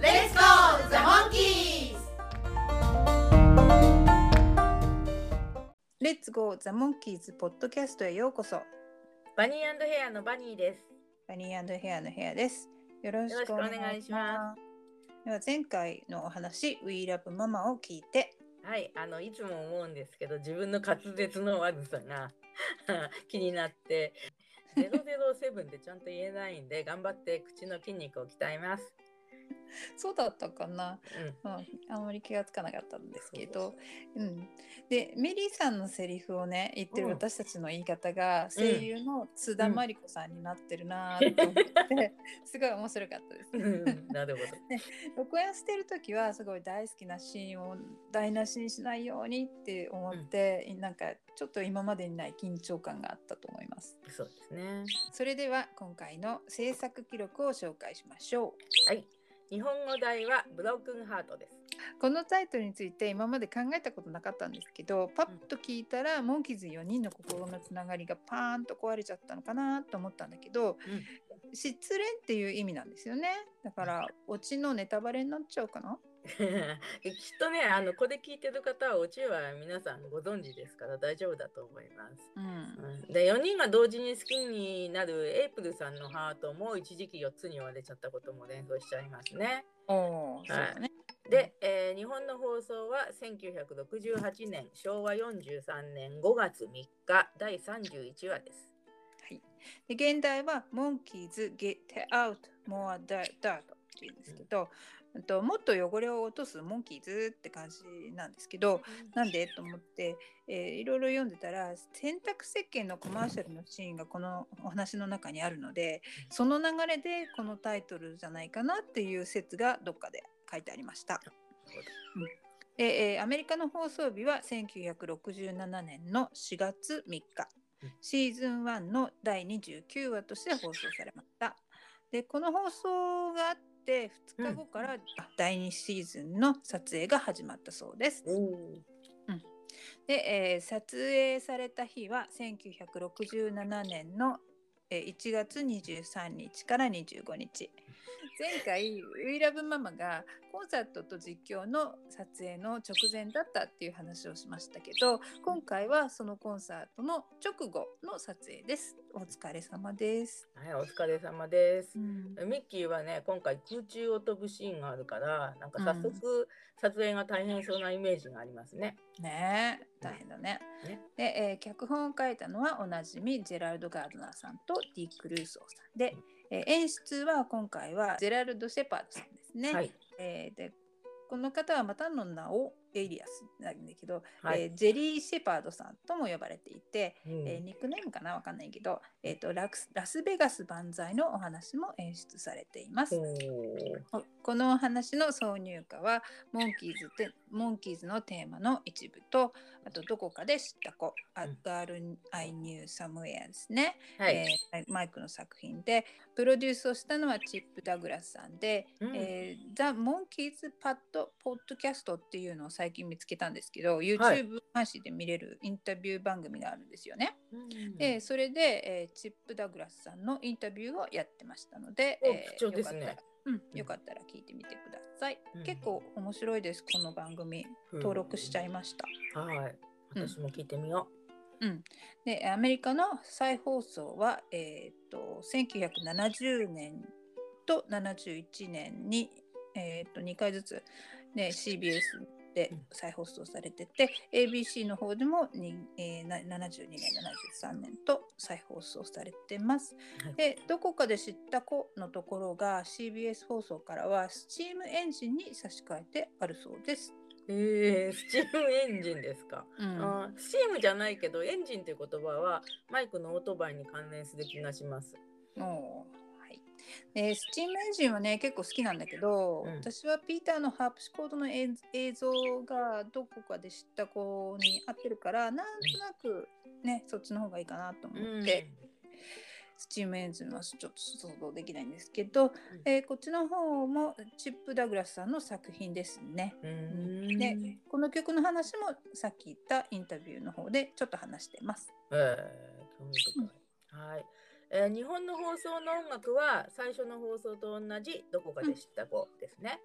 Let's go, the monkeys! レッツゴーザ・モンキーズポッドキャストへようこそ。バニーヘアのバニーです。バニーヘアのヘアです。よろしくお願いします。では前回のお話 We Love Mama を聞いて。はいあのいつも思うんですけど自分の滑舌の悪さが 気になって。007でちゃんと言えないんで頑張って口の筋肉を鍛えますそうだったかな、うん、うん、あんまり気がつかなかったんですけど、うん、でメリーさんのセリフをね言ってる私たちの言い方が声優の津田真理子さんになってるなと思って、うん、すごい面白かったです。なるほど、ね、録音してる時はすごい大好きなシーンを台無しにしないようにって思って、うん、なんかちょっと今までにない緊張感があったと思います。そうですね。それでは今回の制作記録を紹介しましょう。はい。日本語題はブロークンハートです。このタイトルについて今まで考えたことなかったんですけどパッと聞いたら、うん、モンキーズ4人の心のつながりがパーンと壊れちゃったのかなと思ったんだけど、うん、失恋っていう意味なんですよね。だからオチのネタバレになっちゃうかな？きっとねあのこれ聞いてる方はオチは皆さんご存知ですから大丈夫だと思います。うん、で4人が同時に好きになるエイプルさんのハートも一時期4つに割れちゃったことも連想しちゃいますね。おそうだねで、えー、日本の放送は1968年昭和43年5月3日第31話です。はい、で現代は「モンキーズ Get Out More Dirt」っていうんですけど、うんともっと汚れを落とすモンキーズって感じなんですけど、なんで？と思って、えー、いろいろ読んでたら洗濯石鹸のコマーシャルのシーンがこのお話の中にあるのでその流れでこのタイトルじゃないかなっていう説がどっかで書いてありました。うん。でえー、アメリカの放送日は1967年の4月3日。シーズン1の第29話として放送されました。でこの放送があっして2日後から第2シーズンの撮影が始まったそうです。うん。で、えー、撮影された日は1967年の1月23日から25日前回「We Love Mama」がコンサートと実況の撮影の直前だったっていう話をしましたけど今回はそのコンサートの直後の撮影です。お疲れ様です。はいお疲れ様です、うん、ミッキーはね今回空中を飛ぶシーンがあるからなんか早速撮影が大変そうなイメージがありますね、うん、ね大変だね、ね。で、えー、脚本を書いたのはおなじみジェラルド・ガードナーさんとディック・ルーソーさんで、えー、演出は今回はジェラルド・シェパードさんですね。はい、えー、でこの方はまたの名をエイリアスなんだけど、はい、えー、ジェリー・シェパードさんとも呼ばれていて、うん、えー、ニックネームかなわかんないけど、えーと、ララスベガス万歳のお話も演出されています。このお話の挿入歌はモンキーズてモンキーズのテーマの一部とあとどこかで知った子、うん、A Girl I Knew Somewhere ですね、はい、えー、マイクの作品でプロデュースをしたのはチップ・ダグラスさんで、うん、えー、The Monkeys Pad Podcast っていうのを最近見つけたんですけど YouTube 配信で見れるインタビュー番組があるんですよね。はい、でそれで、えー、チップ・ダグラスさんのインタビューをやってましたので、えー、貴重ですね。うん、よかったら聞いてみてください。うん、結構面白いです、この番組。登録しちゃいました。うん、はい。私も聞いてみよう。うん、でアメリカの再放送は、えーと、1970年と71年に、えーと、と2回ずつ、ね、CBS で再放送されてて、うん、ABC の方でもに、えー、72年73年と再放送されてます、はい、でどこかで知った子のところが CBS 放送からはスチームエンジンに差し替えてあるそうですえー、スチームエンジンですか、うん、あスチームじゃないけどエンジンという言葉はマイクのオートバイに関連する気がします。おでスチームエンジンはね結構好きなんだけど、うん私はピーターのハープシコードの映映像がどこかで知った子に合ってるからなんとなくね、そっちの方がいいかなと思って、スチームエンジンはちょっと想像できないんですけど、えーこっちの方もチップ・ダグラスさんの作品ですね。うんでこの曲の話もさっき言ったインタビューの方でちょっと話してます。えー、興味深い。はい。えー日本の放送の音楽は最初の放送と同じどこかで知った子ですね。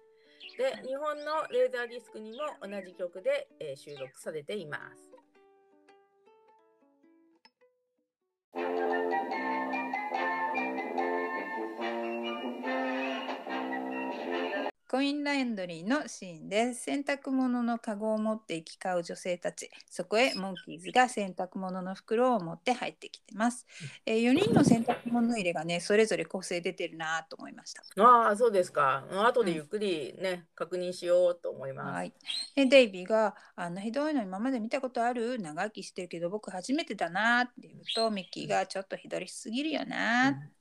で、日本のレーザーディスクにも同じ曲で、えー収録されています。コインランドリーのシーンです。洗濯物のカゴを持って行き交う女性たち。そこへモンキーズが洗濯物の袋を持って入ってきてます。え4人の洗濯物入れがね、それぞれ個性出てるなと思いました。ああ、そうですか。後でゆっくりね、確認しようと思います。はい。で、デイビーが、あんなひどいの今まで見たことある？長生きしてるけど、僕初めてだなって言うと、ミッキーがちょっとひどりすぎるよなって、うん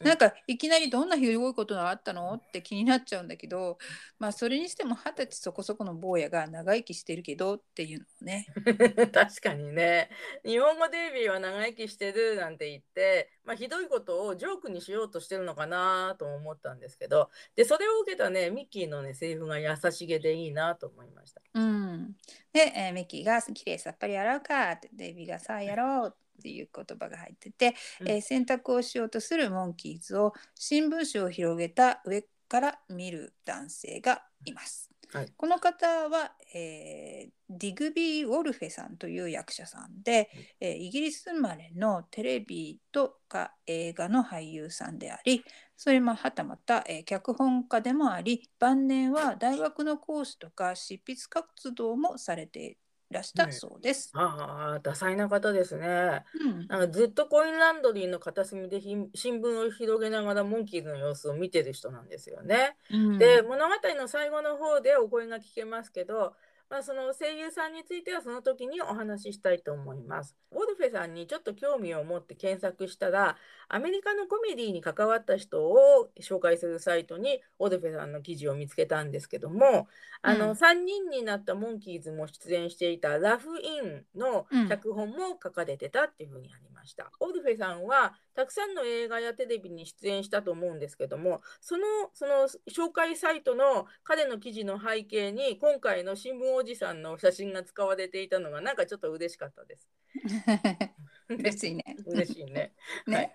なんかいきなりどんなひどいことがあったの？って気になっちゃうんだけど、まあそれにしても二十歳そこそこの坊やが長生きしてるけどっていうのをね。確かにね日本語デイビーは長生きしてるなんて言って、まあ、ひどいことをジョークにしようとしてるのかなとも思ったんですけどでそれを受けたねミッキーのねセリフが優しげでいいなと思いました。うん。で、えーミッキーがきれいさっぱり洗うかって、デイビーがさあやろうっていう言葉が入ってて、うん。えー洗濯をしようとするモンキーズを新聞紙を広げた上から見る男性がいます。はい。この方は、えーディグビー・ウォルフェさんという役者さんで、えーイギリス生まれのテレビとか映画の俳優さんでありそれもはたまた、えー脚本家でもあり晩年は大学の講師とか執筆活動もされていらしたそうです。ああ多彩な方ですね。うんなんかずっとコインランドリーの片隅でひ新聞を広げながらモンキーズの様子を見てる人なんですよね。うんで物語の最後の方でお声が聞けますけど、まあ、その声優さんについてはその時にお話ししたいと思います。ウォルフェさんにちょっと興味を持って検索したらアメリカのコメディに関わった人を紹介するサイトにウォルフェさんの記事を見つけたんですけどもあの、うん。3人になったモンキーズも出演していたラフインのうん。脚本も書かれてたっていうふうにありました。オルフェさんはたくさんの映画やテレビに出演したと思うんですけどもそのその紹介サイトの彼の記事の背景に今回の新聞おじさんの写真が使われていたのがなんかちょっと嬉しかったです。嬉しいね。嬉しいね。ねはい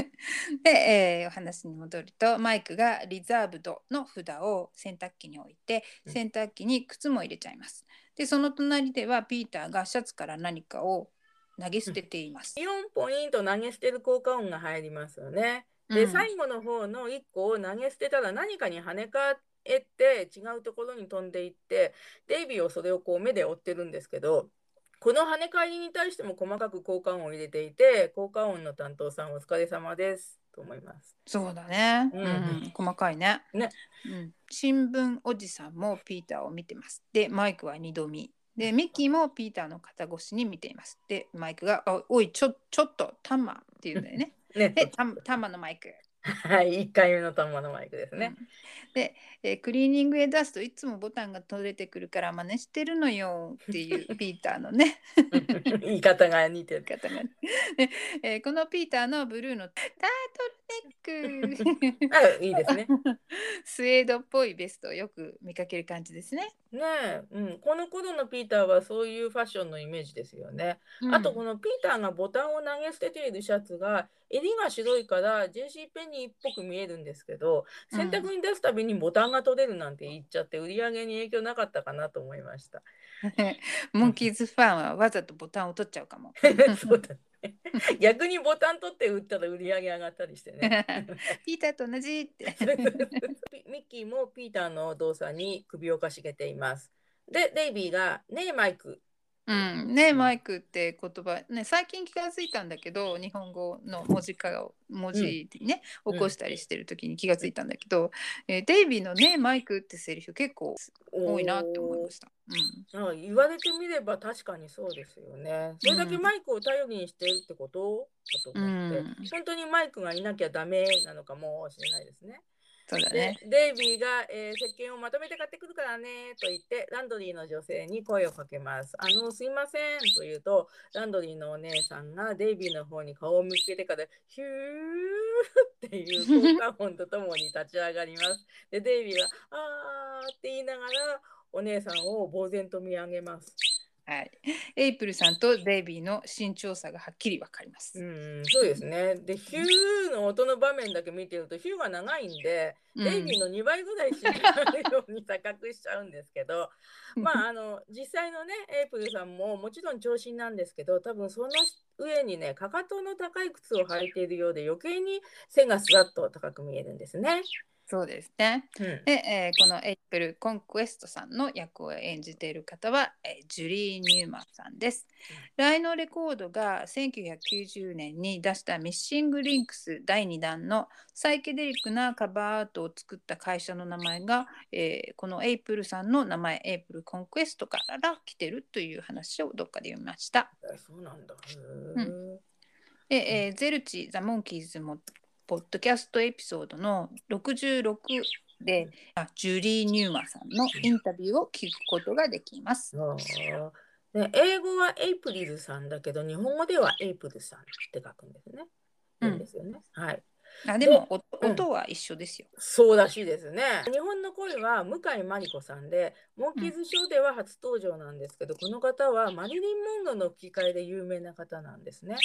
で、えーお話に戻るとマイクがリザーブドの札を洗濯機に置いてうん洗濯機に靴も入れちゃいます。でその隣ではピーターがシャツから何かを投げ捨てています。4ポイント投げ捨てる効果音が入りますよね。で、うん最後の方の1個を投げ捨てたら何かに跳ね返って違うところに飛んでいってデイビーはそれをこう目で追ってるんですけどこの跳ね返りに対しても細かく効果音を入れていて効果音の担当さんお疲れ様ですと思います。そうだね、ううんん細かいねねうん。新聞おじさんもピーターを見てます。でマイクは二度見。でミッキーもピーターの肩越しに見ています。でマイクが「あおいちょちょっとタンマ」って言うんだよね。ね、でタンタンマのマイク。はい1回目の玉のマイクですね。うんで、えークリーニングへ出すといつもボタンが取れてくるから真似してるのよっていう ピーターのね 言い方が似てる。方が、でえーこのピーターのブルーのタートルネックあいいですね。スウェードっぽいベストをよく見かける感じですね。ねえ、うん、この頃のピーターはそういうファッションのイメージですよね。あとこのピーターがボタンを投げ捨てているシャツが襟が白いから JC ペニーっぽく見えるんですけど洗濯に出すたびにボタンが取れるなんて言っちゃって売り上げに影響なかったかなと思いました。モンキーズファンはわざとボタンを取っちゃうかも。そうだね。逆にボタン取って売ったら売り上げ上がったりしてね。ピーターと同じって。ミッキーもピーターの動作に首をかしげています。で、デイビーが、ねえマイク、うん。ね、マイクって言葉、ね、最近気が付いたんだけど日本語の文字化を文字にね、うん、起こしたりしてる時に気が付いたんだけど、うん、えー、デイビーのねマイクってセリフ結構多いなって思いました。うん、言われてみれば確かにそうですよね。それだけマイクを頼りにしてるってこと？かと思って、うん、本当にマイクがいなきゃダメなのかもしれないですね。そうだね。デイビーが、えー、石鹸をまとめて買ってくるからねと言ってランドリーの女性に声をかけます。あのすいませんと言うとランドリーのお姉さんがデイビーの方に顔を向けてからヒューっていう効果音とともに立ち上がります。でデイビーがあーって言いながらお姉さんを呆然と見上げます。はい、エイプルさんとデイビーの身長差がはっきりわかります。うん、そうですね。で、ヒューの音の場面だけ見てると、ヒューが長いんで、うん、デイビーの2倍ぐらい身長に高くしちゃうんですけど、まあ、あの、実際のね、エイプルさんももちろん長身なんですけど、多分その上にね、かかとの高い靴を履いているようで、余計に背がスラッと高く見えるんですね。そうですね。うん、で、えー、このエイプル・コンクエストさんの役を演じている方は、えー、ジュリー・ニューマンさんです。うん、ライノレコードが1990年に出したミッシング・リンクス第2弾のサイケデリックなカバーアートを作った会社の名前が、えー、このエイプルさんの名前エイプル・コンクエストから来てるという話をどっかで読みました。そうなんだ。うん、で、えー、ゼルチ・ザ・モンキーズもポッドキャストエピソードの66で、あジュリー・ニューマンさんのインタビューを聞くことができます。ね、英語はエイプリルさんだけど、日本語ではエイプルさんって書くんですね。うん、ですよね。はい。あでも音は一緒ですよ、うん、そうらしいですね。日本の声は向井真理子さんで、モンキーズショーでは初登場なんですけど、うん、この方はマリリン・モンロの吹き替えで有名な方なんですね。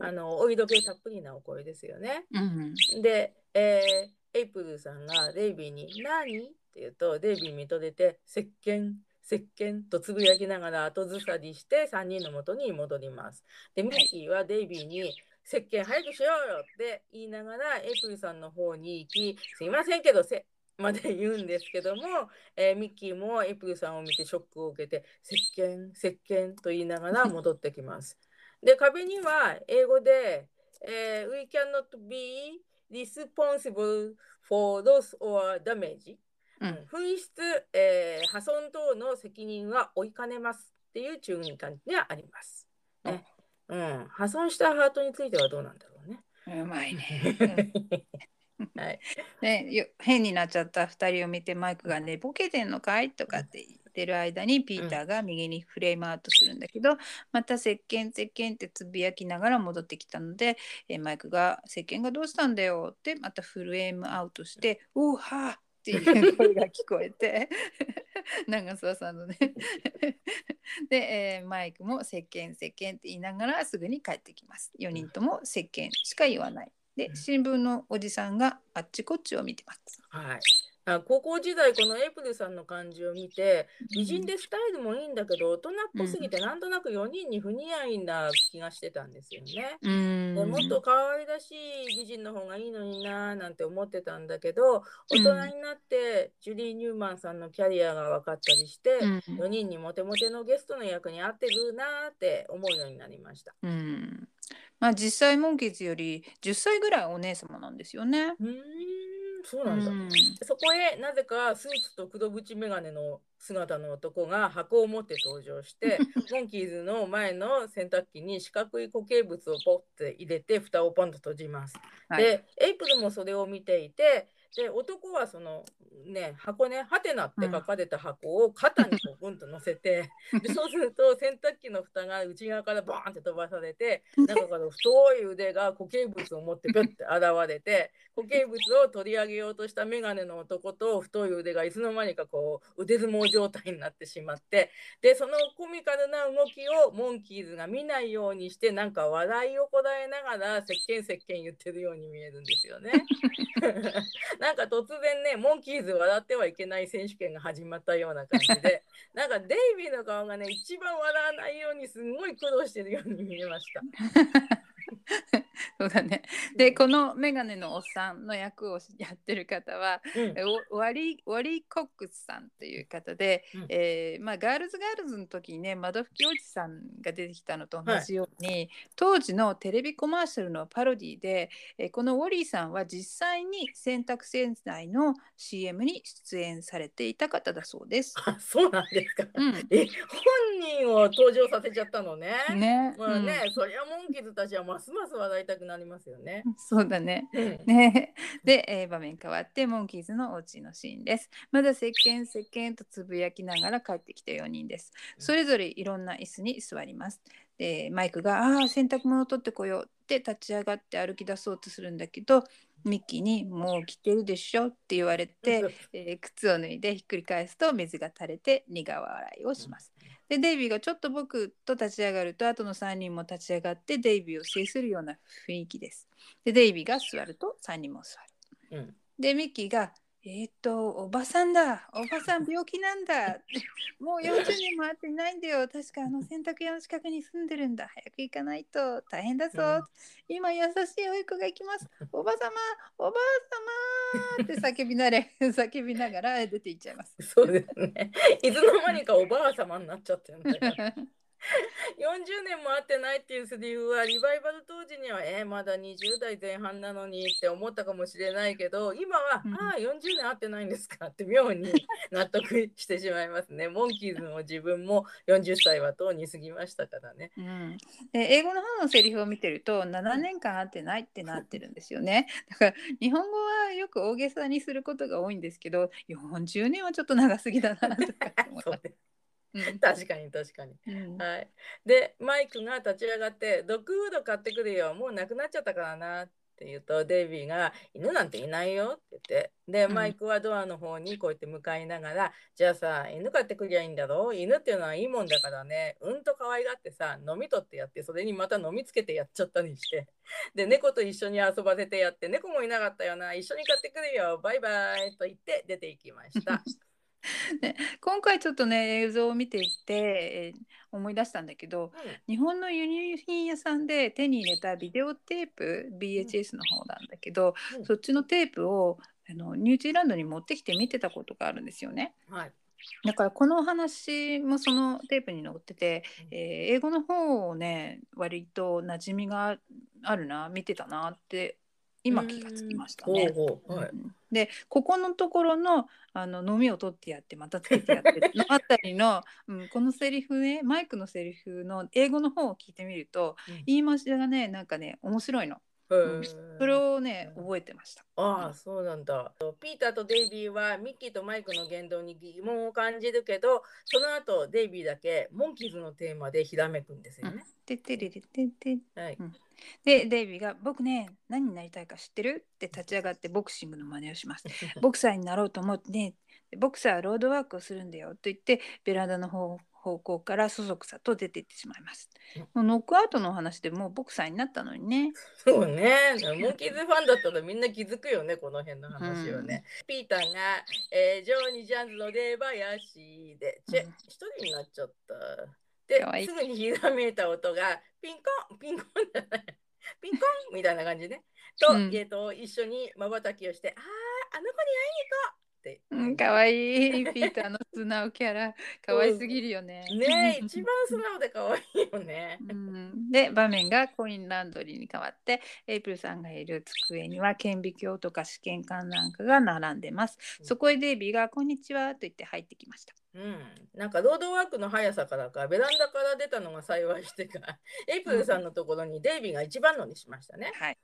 あのお色気たっぷりなお声ですよね。うん、で、えー、エイプルさんがデイビーに「何?」って言うとデイビー見とれて「石鹸石鹸とつぶやきながら後ずさりして3人のもとに戻ります。で、ミッキーはデイビーに石鹸早くしようよって言いながらエイプルさんの方に行き、すいませんけど、せ まで言うんですけども、えー、ミッキーもエイプルさんを見てショックを受けて、石鹸、石鹸と言いながら 戻ってきます。で、壁には英語で、えー、We cannot be responsible for loss or damage、うん、紛失、えー、破損等の責任は負いかねますっていう注意感があります。ね、うん、破損したハートについてはどうなんだろうね。うまいね。はい、ね変になっちゃった2人を見てマイクが「ねボケてんのかい?」とかって言ってる間にピーターが右にフレームアウトするんだけど、また石鹸石鹸ってつぶやきながら戻ってきたので、えマイクが「石鹸がどうしたんだよ」ってまたフレームアウトして「うはっていう 声が聞こえて 長澤さんのね。で、えー、マイクも石鹸石鹸って言いながらすぐに帰ってきます。4人とも石鹸しか言わない。で新聞のおじさんがあっちこっちを見てます。はいあ高校時代このエイプルさんの感じを見て美人でスタイルもいいんだけど大人っぽすぎてなんとなく4人に不似合いな気がしてたんですよね。でもっと可愛らしい美人の方がいいのにななんて思ってたんだけど大人になってジュリー・ニューマンさんのキャリアが分かったりして4人にモテモテのゲストの役に合ってるなって思うようになりました。うん。まあ実際モンキーズより10歳ぐらいお姉様なんですよね。うんそうなんだ、うん、そこへなぜかスーツと黒縁眼鏡の姿の男が箱を持って登場して モンキーズの前の洗濯機に四角い固形物をポッて入れて蓋をポンと閉じます。はい、でエイプルもそれを見ていてで男はそのね箱ねハテナって書かれた箱を肩にこうグンと乗せて、でそうすると洗濯機の蓋が内側からバーンって飛ばされて中から太い腕が固形物を持ってピュッて現れて固形物を取り上げようとした眼鏡の男と太い腕がいつの間にかこう腕相撲状態になってしまってでそのコミカルな動きをモンキーズが見ないようにしてなんか笑いをこらえながら石鹸石鹸言ってるように見えるんですよね。なんか突然ねモンキーズ笑ってはいけない選手権が始まったような感じで なんかデイビーの顔がね一番笑わないようにすごい苦労してるように見えました。そうだね。で、このメガネのおっさんの役をやってる方は、うん、ワリワリコックスさんという方で、うん、えー、まあ、ガールズガールズの時にね窓拭きおじさんが出てきたのと同じように、はい、当時のテレビコマーシャルのパロディで、えー、このウォリーさんは実際に洗濯洗剤の CM に出演されていた方だそうです。あそうなんですか、うん、え本人を登場させちゃったのね。ね。まあね、そりゃモンキーズたちはますます話題たくなりますよね。そうだね。ね で、えー、場面変わってモンキーズのお家のシーンです。まだ石鹸石鹸とつぶやきながら帰ってきた4人です。それぞれいろんな椅子に座ります。でマイクが「ああ洗濯物取ってこよう」って立ち上がって歩き出そうとするんだけどミッキーに「もう来てるでしょ」って言われて、えー、靴を脱いでひっくり返すと水が垂れて苦笑いをします。でデイビーがちょっと僕と立ち上がると後の3人も立ち上がってデイビーを制するような雰囲気です。でデイビーが座ると3人も座る。うん、でミッキーがえっ、と、おばさんだ。おばさん病気なんだ。もう40年も会ってないんだよ。確かあの洗濯屋の近くに住んでるんだ。早く行かないと大変だぞ。うん、今優しいおい子が行きます。おばさま、おばあさまって叫びなれ、叫びながら出て行っちゃいます。そうですね。いつの間にかおばあさまになっちゃってるんだよ。40年も会ってないっていうセリフはリバイバル当時にはえー、まだ20代前半なのにって思ったかもしれないけど今は、うん、ああ40年会ってないんですかって妙に納得してしまいますね。モンキーズも自分も40歳はとうに過ぎましたからね。うん、で英語の方のセリフを見てると7年間会ってないってなってるんですよね。だから日本語はよく大げさにすることが多いんですけど40年はちょっと長すぎだなとか思 って。確かに確かに、うん、はい。でマイクが立ち上がって「ドッグフード買ってくるよ。もうなくなっちゃったからな」って言うとデイビーが「犬なんていないよ」って言って。で、マイクはドアの方にこうやって向かいながら「じゃあさ犬買ってくりゃいいんだろう？犬っていうのはいいもんだからね。うんと可愛がってさ飲み取ってやってそれにまた飲みつけてやっちゃったりして。で猫と一緒に遊ばせてやって猫もいなかったよな。一緒に買ってくるよ。バイバイ」と言って出ていきました。ね、今回ちょっとね映像を見ていて、えー、思い出したんだけど、うん、日本の輸入品屋さんで手に入れたビデオテープ BHS の方なんだけど、うん、そっちのテープをあのニュージーランドに持ってきて見てたことがあるんですよね。はい。だからこのお話もそのテープに載ってて、えー、英語の方をね割と馴染みがあるな見てたなって今気がつきましたね。はい、でここのところのあの飲みを取ってやってまたつけてやって のあたりの、うん、このセリフねマイクのセリフの英語の方を聞いてみると、うん、言い回しがねなんかね面白いの。うん、それをね覚えてました。ああ、そうなんだ。ピーターとデイビーはミッキーとマイクの言動に疑問を感じるけど、その後デイビーだけモンキーズのテーマでひらめくんですよね。ててれれてて。はい。でデイビーが「僕ね何になりたいか知ってる?」って立ち上がってボクシングの真似をします。ボクサーになろうと思ってねボクサーはロードワークをするんだよと言ってベランダの方方向からそそくさと出ていってしまいます。もうノックアウトの話でもうボクサーになったのにね。そうね。モンキーズファンだったらみんな気づくよね、この辺の話はね。うん、ピーターが、えー、ジョーニー・ジャンズの出林で、チェ、一人になっちゃった。で、すぐにひらめいた音が、ピンコン、ピンコンじゃない。ピンコンみたいな感じね。と、うん、えー、と一緒にまばたきをして、ああ、あの子に会いに行こう。うん、かわいいピーターの素直キャラ、かわいすぎるよね。ね一番素直でかわいいよね。うん、で、場面がコインランドリーに変わって、エイプルさんがいる机には顕微鏡とか試験管なんかが並んでます。そこへデイビーが、こんにちはと言って入ってきました。うん、なんかロードワークの速さからかベランダから出たのが幸いしてかエイプルさんのところにデイビーが一番乗りしましたね。はい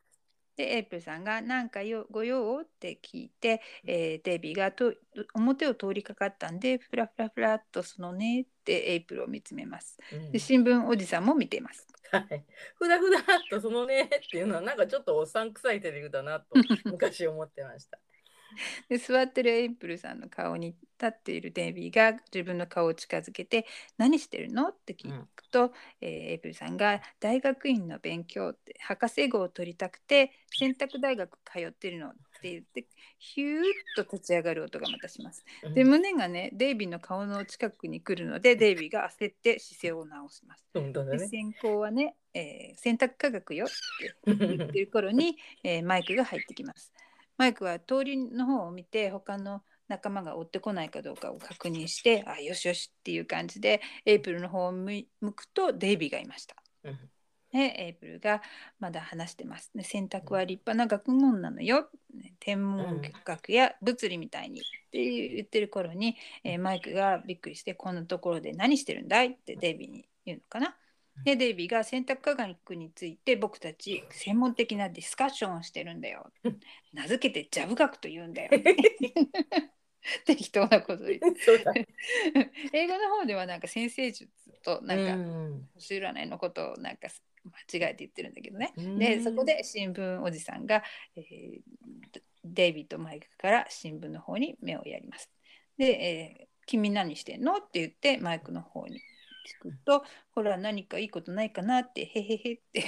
でエイプルさんが「何かよご用?」って聞いて、えー、デイビーがと表を通りかかったんでフラフラフラっとそのねってエイプルを見つめます。うん、で新聞おじさんも見ています。はい、ふらふらっとそのねっていうのはなんかちょっとおっさん臭いセリフだなと 昔思ってました。で座ってるエイプルさんの顔に立っているデイビーが自分の顔を近づけて「何してるの?」って聞くと、うん、えー、エイプルさんが「大学院の勉強って博士号を取りたくて選択大学通ってるの」って言ってヒューッと立ち上がる音がまたします。で胸がねデイビーの顔の近くに来るのでデイビーが焦って姿勢を直します。ね、先行はね、えー、選択科学よって言ってる頃に、えー、マイクが入ってきます。マイクは通りの方を見て他の仲間が追ってこないかどうかを確認してあよしよしっていう感じでエイプルの方を向くとデイビーがいました。うんエイプルがまだ話してます。ね、選択は立派な学問なのよ。天文学や物理みたいにって言ってる頃に、えー、マイクがびっくりしてこんなところで何してるんだいってデイビーに言うのかな。でデイビーが選択科学について僕たち専門的なディスカッションをしてるんだよ。名付けてジャブ学と言うんだよ。適当なこと言って 英語の方ではなんか先生術となんか星占いのことをなんか間違えて言ってるんだけどね。でそこで新聞おじさんが、えー、デイビッド・マイクから新聞の方に目をやります。で、えー、君何してんの？って言ってマイクの方に聞くとほら何かいいことないかなってへへへって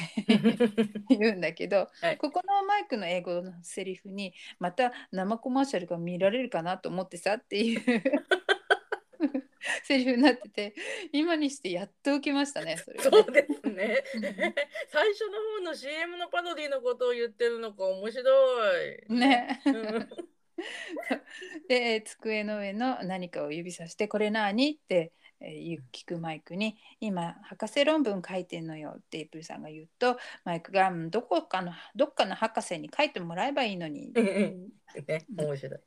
言うんだけど、はい、ここのマイクの英語のセリフにまた生コマーシャルが見られるかなと思ってさっていう セリフになってて今にしてやっと受けましたねそれ、ね、そうですね。最初の方の CM のパロディのことを言ってるのか面白い。ね。で机の上の何かを指さして「これ何?」ってえ聞くマイクに「今博士論文書いてんのよ」ってエイプルさんが言うとマイクが「どこかのどっかの博士に書いてもらえばいいのに」ね、面白い。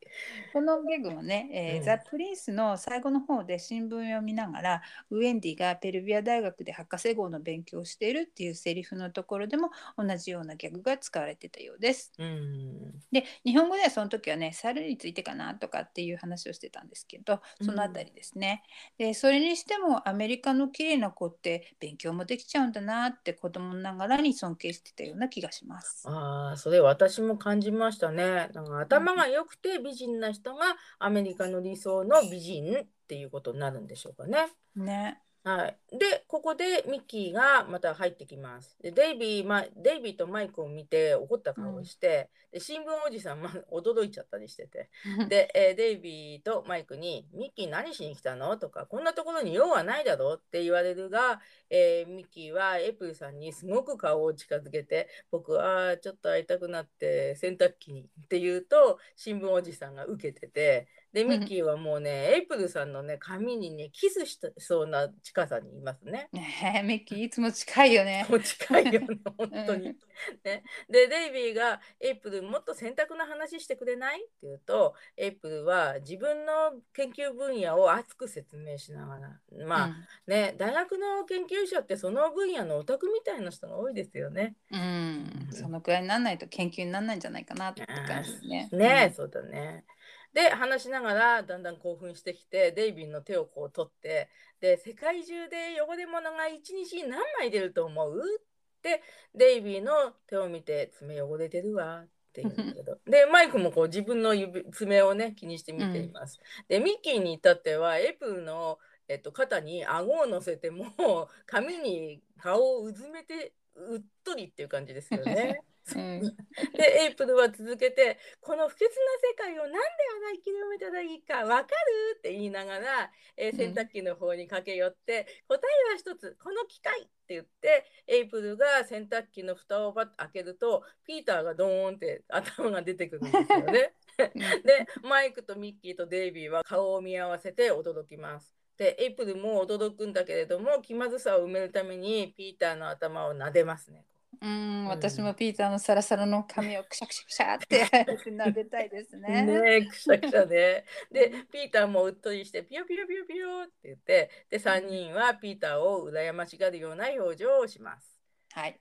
このゲグもね、えーうん、ザ・プリンスの最後の方で新聞を見ながらウェンディがペルビア大学で博士号の勉強をしているっていうセリフのところでも同じようなギャグが使われてたようです。うん、で日本語ではその時はね猿についてかなとかっていう話をしてたんですけどその辺りですね。うん、でそれにしてもアメリカの綺麗な子って勉強もできちゃうんだなって子供ながらに尊敬してたような気がします。ああそれ私も感じましたね。なんか頭が良くて美人な人がアメリカの理想の美人っていうことになるんでしょうかね。ね。はい、でここでミッキーがまた入ってきます。でデイビー、ま、デイビーとマイクを見て怒った顔をして、うん、で新聞おじさん、ま、驚いちゃったりしててで、えー、デイビーとマイクに「ミッキー何しに来たの?」とか「こんなところに用はないだろ?」って言われるが、えー、ミッキーはエプルさんにすごく顔を近づけて「僕はちょっと会いたくなって洗濯機に」って言うと新聞おじさんが受けてて。で、ミッキーはもうね、エイプルさんのね、髪にね、キスしそうな近さにいますね。ねミッキーいつも近いよね。もう近いよね、本当に。ね、で、デイビーが、エイプルもっと選択の話してくれないって言うと、エイプルは自分の研究分野を熱く説明しながら、まあ、うん、ね、大学の研究者ってその分野のオタクみたいな人が多いですよね。うん、そのくらいにならないと研究にならないんじゃないかなって感じですね。ね、うん、そうだね。で話しながらだんだん興奮してきてデイビーの手をこう取ってで世界中で汚れ物が一日に何枚出ると思うってデイビーの手を見て爪汚れてるわって言うんだけど でマイクもこう自分の指爪をね気にして見ています。うん、でミッキーに至ってはエプルのえっと、肩に顎を乗せても 髪に顔をうずめてうっとりっていう感じですよね。うん、でエイプルは続けてこの不潔な世界を何で洗い清めたらいいか分かる？って言いながら、えー、洗濯機の方に駆け寄って、うん、答えは一つこの機械って言ってエイプルが洗濯機の蓋をバッと開けるとピーターがドーンって頭が出てくるんですよね。でマイクとミッキーとデイビーは顔を見合わせて驚きます。でエイプルも驚くんだけれども気まずさを埋めるためにピーターの頭を撫でますね。うん、私もピーターのサラサラの髪をくしゃくしゃくしゃって 撫でたいですね。ねくしゃくしゃね。で、ピーターもうっとりしてピヨピヨピヨピヨって言って、で、3人はピーターを羨ましがるような表情をします。はい。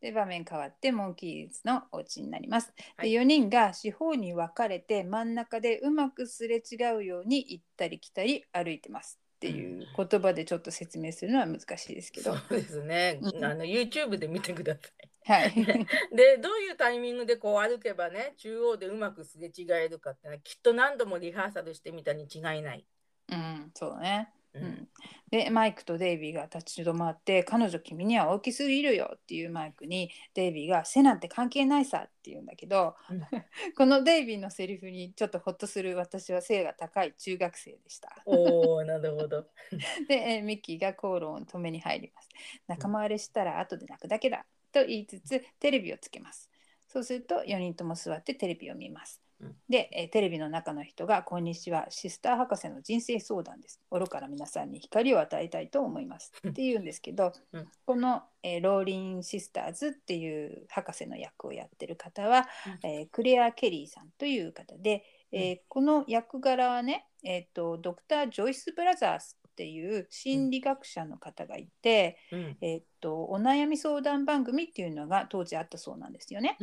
で場面変わってモンキーズのお家になります。で4人が四方に分かれて真ん中でうまくすれ違うように行ったり来たり歩いてます。っていう言葉でちょっと説明するのは難しいですけど。そうですね。あの YouTube で見てください。はい、でどういうタイミングでこう歩けばね中央でうまくすれ違えるかってのはきっと何度もリハーサルしてみたに違いない。うんそうね。うん、でマイクとデイビーが立ち止まって「彼女君には大きすぎるよ」っていうマイクにデイビーが「背なんて関係ないさ」って言うんだけど、うん、このデイビーのセリフにちょっとホッとする私は背が高い中学生でした。おーなるほど。でえミッキーが口論を止めに入ります。仲間割れしたら後で泣くだけだと言いつつテレビをつけます。そうすると4人とも座ってテレビを見ます。で、えテレビの中の人が「こんにちはシスター博士の人生相談です」「愚から皆さんに光を与えたいと思います」って言うんですけど、うん、この、えー、ローリン・シスターズっていう博士の役をやってる方は、うん、えー、クレア・ケリーさんという方で、えー、この役柄はね、えーと、ドクター・ジョイス・ブラザースっていう心理学者の方がいて、うん、えーと、お悩み相談番組っていうのが当時あったそうなんですよね。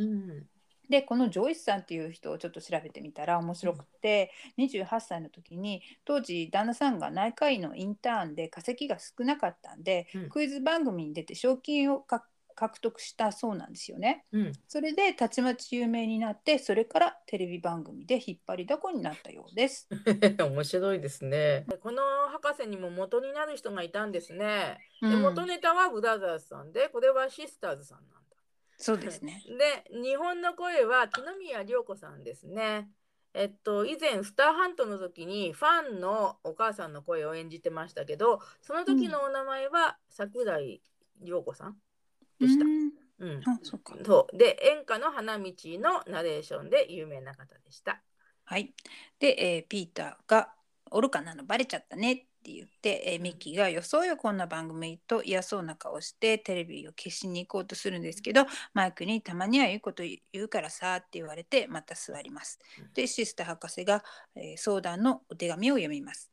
うんでこのジョイスさんっていう人をちょっと調べてみたら面白くて、うん、28歳の時に当時旦那さんが内科医のインターンで化石が少なかったんで、うん、クイズ番組に出て賞金を獲得したそうなんですよね、うん、それでたちまち有名になってそれからテレビ番組で引っ張りだこになったようです。面白いですね。この博士にも元になる人がいたんですね。で元ネタはブラザーズさんでこれはシスターズさんなんそうですね。で、日本の声は木宮涼子さんですね。えっと、以前、スターハントの時にファンのお母さんの声を演じてましたけど、その時のお名前は桜井涼子さんでした。うん。うん、あそうかそうで、演歌の花道のナレーションで有名な方でした。はい。で、えー、ピーターが愚かなのバレちゃったねって言って、えー、ミッキーが予想よこんな番組と嫌そうな顔してテレビを消しに行こうとするんですけどマイクにたまには言うこと言うからさって言われてまた座ります。でシスター博士が、えー、相談のお手紙を読みます。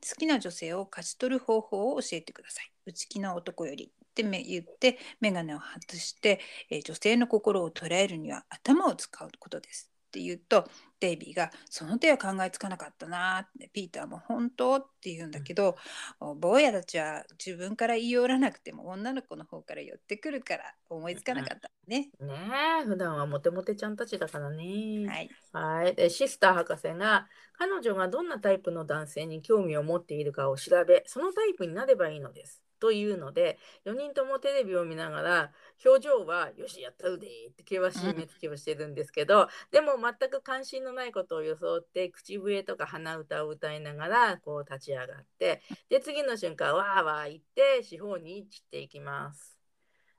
好きな女性を勝ち取る方法を教えてください。内気な男よりって言って眼鏡を外して、えー、女性の心を捉えるには頭を使うことです。って言うとデイビーが「その手は考えつかなかったな」ってピーターも「本当?」って言うんだけど、うん、坊やたちは自分から言い寄らなくても女の子の方から寄ってくるから思いつかなかったね。ねえ普段はモテモテちゃんたちだからね。はい、はいでシスター博士が彼女がどんなタイプの男性に興味を持っているかを調べそのタイプになればいいのです。というので4人ともテレビを見ながら表情はよしやったうでって険しい目つきをしてるんですけど、うん、でも全く関心のないことを装って口笛とか鼻歌を歌いながらこう立ち上がってで次の瞬間わーわー言って四方に散っていきます。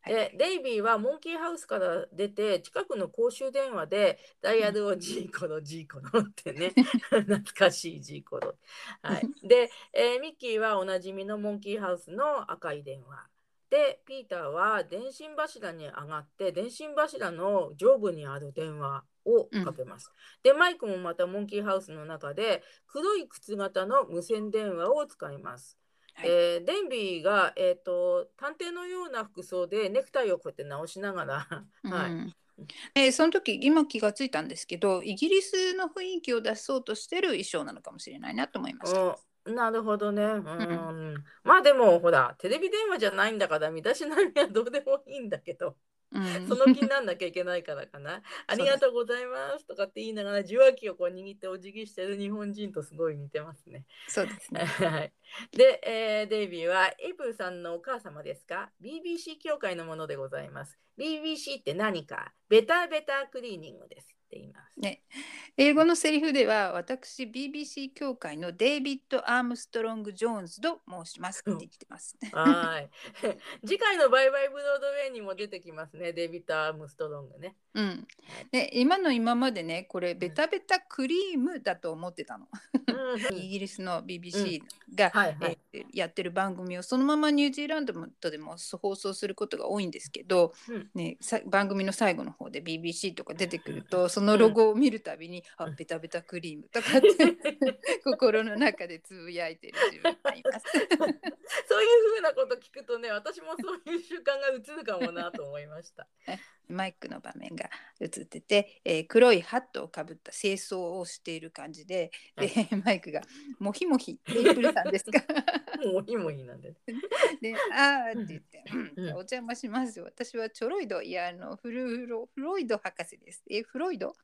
でデイビーはモンキーハウスから出て近くの公衆電話でダイヤルをジーコロジーコロってね 懐かしいジーコロ。はい、で、えー、ミッキーはおなじみのモンキーハウスの赤い電話。でピーターは電信柱に上がって電信柱の上部にある電話をかけます。うん、でマイクもまたモンキーハウスの中で黒い靴型の無線電話を使います。はい、えー、デンビーが、えーと、探偵のような服装でネクタイをこうやって直しながら、はい、えー、その時今気がついたんですけどイギリスの雰囲気を出そうとしてる衣装なのかもしれないなと思いました。なるほどね。うん。まあでもほらテレビ電話じゃないんだから身だしなみはどうでもいいんだけど。うん、その気になんなきゃいけないからかな。ありがとうございますとかって言いながら受話器をこう握ってお辞儀してる日本人とすごい似てますね。そうですね。はい。で、えー、デイビーはエイプルさんのお母様ですか ?BBC 協会のものでございます。BBC って何か？ベターベタークリーニングです。っています。ね、英語のセリフでは私 BBC 協会のデイビッド・アームストロング・ジョーンズと申しますって言ってます。はい。次回のバイバイブロードウェイにも出てきますね、デイビッド・アームストロングね。うん。で今の今までねこれベタベタクリームだと思ってたの。うん、イギリスの BBC が、やってる番組をそのままニュージーランドでも放送することが多いんですけど、うん、ね、番組の最後の方で BBC とか出てくるとそのロゴを見るたびに「あベタベタクリーム」とかって 心の中でつぶやいてる自分がいます。そういうふうなこと聞くとね私もそういう習慣が映るかもなと思いました。マイクの場面が映ってて、えー、黒いハットをかぶった清掃をしている感じで、で マイクが「もひもひテープルさんですか?」もひもひなんで、で「ああ」って言って「うん、お邪魔します私はチョロイドいやあのフルフロフロイド博士です」えフロイド？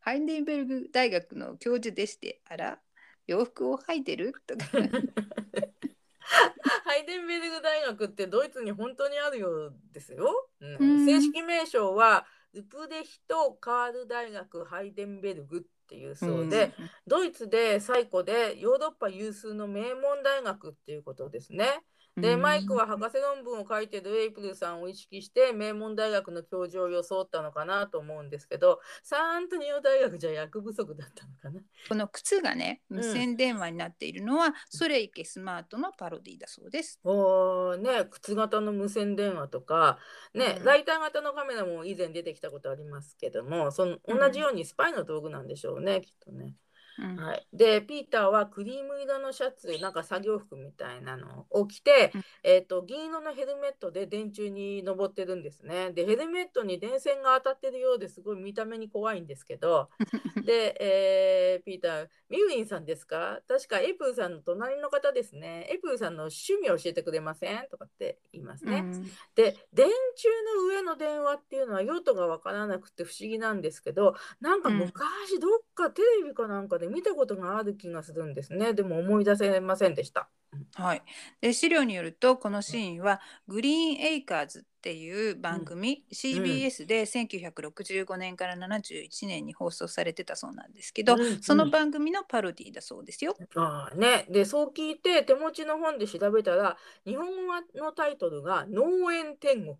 ハインデンベルグ大学の教授でしてあら洋服を履いてる？とか ハイデンベルグ大学ってドイツに本当にあるようですよ。うん、正式名称はウプレヒト・カール大学ハイデンベルグっていうそうで、うん、ドイツで最古でヨーロッパ有数の名門大学っていうことですね。で、マイクは博士論文を書いてるエイプルさんを意識して名門大学の教授を装ったのかなと思うんですけどサントニオ大学じゃ役不足だったのかなこの靴がね無線電話になっているのは、うん、ソレイケスマートのパロディだそうです。おね靴型の無線電話とかね、うん、ライター型のカメラも以前出てきたことありますけどもその同じようにスパイの道具なんでしょうね、うん、きっとね。はい、でピーターはクリーム色のシャツなんか作業服みたいなのを着て、うん、えーと、銀色のヘルメットで電柱に登ってるんですね。でヘルメットに電線が当たってるようですごい見た目に怖いんですけど で、えー、ピーターミューリンさんですか？確かエプーさんの隣の方ですね。エプーさんの趣味を教えてくれません？とかって言いますね、うん、で電柱の上の電話っていうのは用途がわからなくて不思議なんですけどなんか昔どっかテレビかなんかで見たことがある気がするんですね。でも思い出せませんでした。はい、で資料によるとこのシーンは「グリーン・エイカーズ」っていう番組、うん、CBS で1965年から71年に放送されてたそうなんですけど、うん、その番組のパロディだそうですよ。あね、でそう聞いて手持ちの本で調べたら日本語のタイトルが「農園天国」。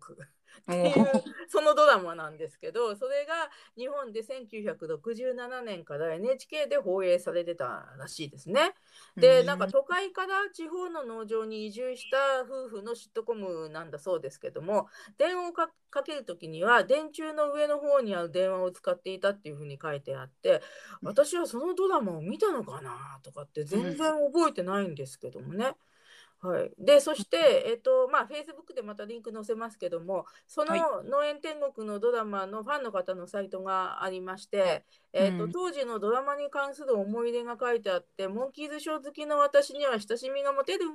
っていうそのドラマなんですけどそれが日本で1967年から NHK で放映されてたらしいですね。でなんか都会から地方の農場に移住した夫婦のシットコムなんだそうですけども電話をかける時には電柱の上の方にある電話を使っていたっていうふうに書いてあって私はそのドラマを見たのかなとかって全然覚えてないんですけどもね。うんはい、でそして、えっとまあ、Facebook でまたリンク載せますけどもその農園天国のドラマのファンの方のサイトがありまして、えっと、当時のドラマに関する思い出が書いてあってモンキーズショー好きの私には親しみが持てる。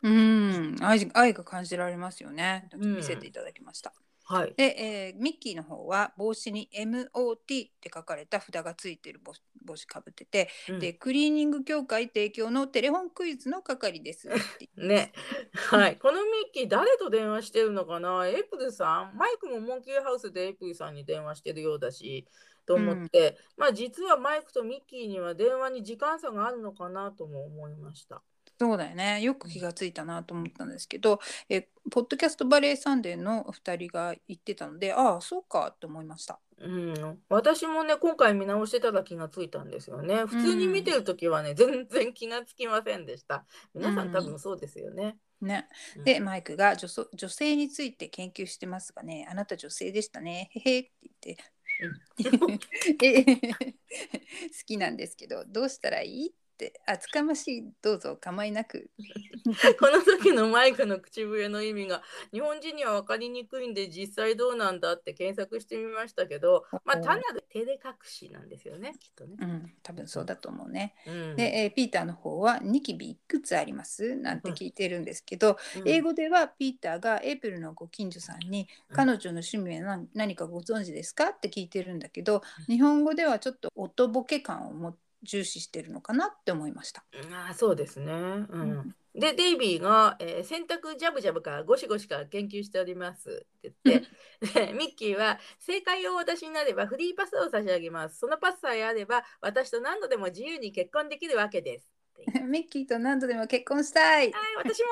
うん。愛愛が感じられますよね。見せていただきました。うんはい、で、えー、ミッキーの方は帽子に MOT って書かれた札がついてる帽子かぶってて、うん、でクリーニング協会提供のテレフォンクイズの係です ね。はい。このミッキー誰と電話してるのかな？エプルさん？マイクもモンキーハウスでエプルさんに電話してるようだしと思って、うん、まあ実はマイクとミッキーには電話に時間差があるのかなとも思いました。そうだよね。よく気がついたなと思ったんですけど、えポッドキャストバレーサンデーの2人が言ってたのでああそうかって思いました。うん、私もね今回見直してたら気がついたんですよね。普通に見てる時はね、うん、全然気がつきませんでした。皆さん多分そうですよね。うん、ね、で、マイクが女女性について研究してますがねあなた女性でしたね。へへって言って。好きなんですけどどうしたらいい？って厚かましいどうぞ構いなく。この時のマイクの口笛の意味が日本人には分かりにくいんで実際どうなんだって検索してみましたけど、まあ、単なる照れ隠しなんですよねきっとね、うん、多分そうだと思うね、うん、で、えー、ピーターの方はニキビいくつあります？なんて聞いてるんですけど、うん、英語ではピーターがエイプルのご近所さんに彼女の趣味は何かご存知ですか？って聞いてるんだけど日本語ではちょっとおとぼけ感を持って重視してるのかなって思いました。あそうですね、うん、うん、でデイビーが、えー、洗濯ジャブジャブかゴシゴシか研究しておりますって言ってでミッキーは正解を私になればフリーパスを差し上げます。そのパスさえあれば私と何度でも自由に結婚できるわけです ミッキーと何度でも結婚したい。はい私も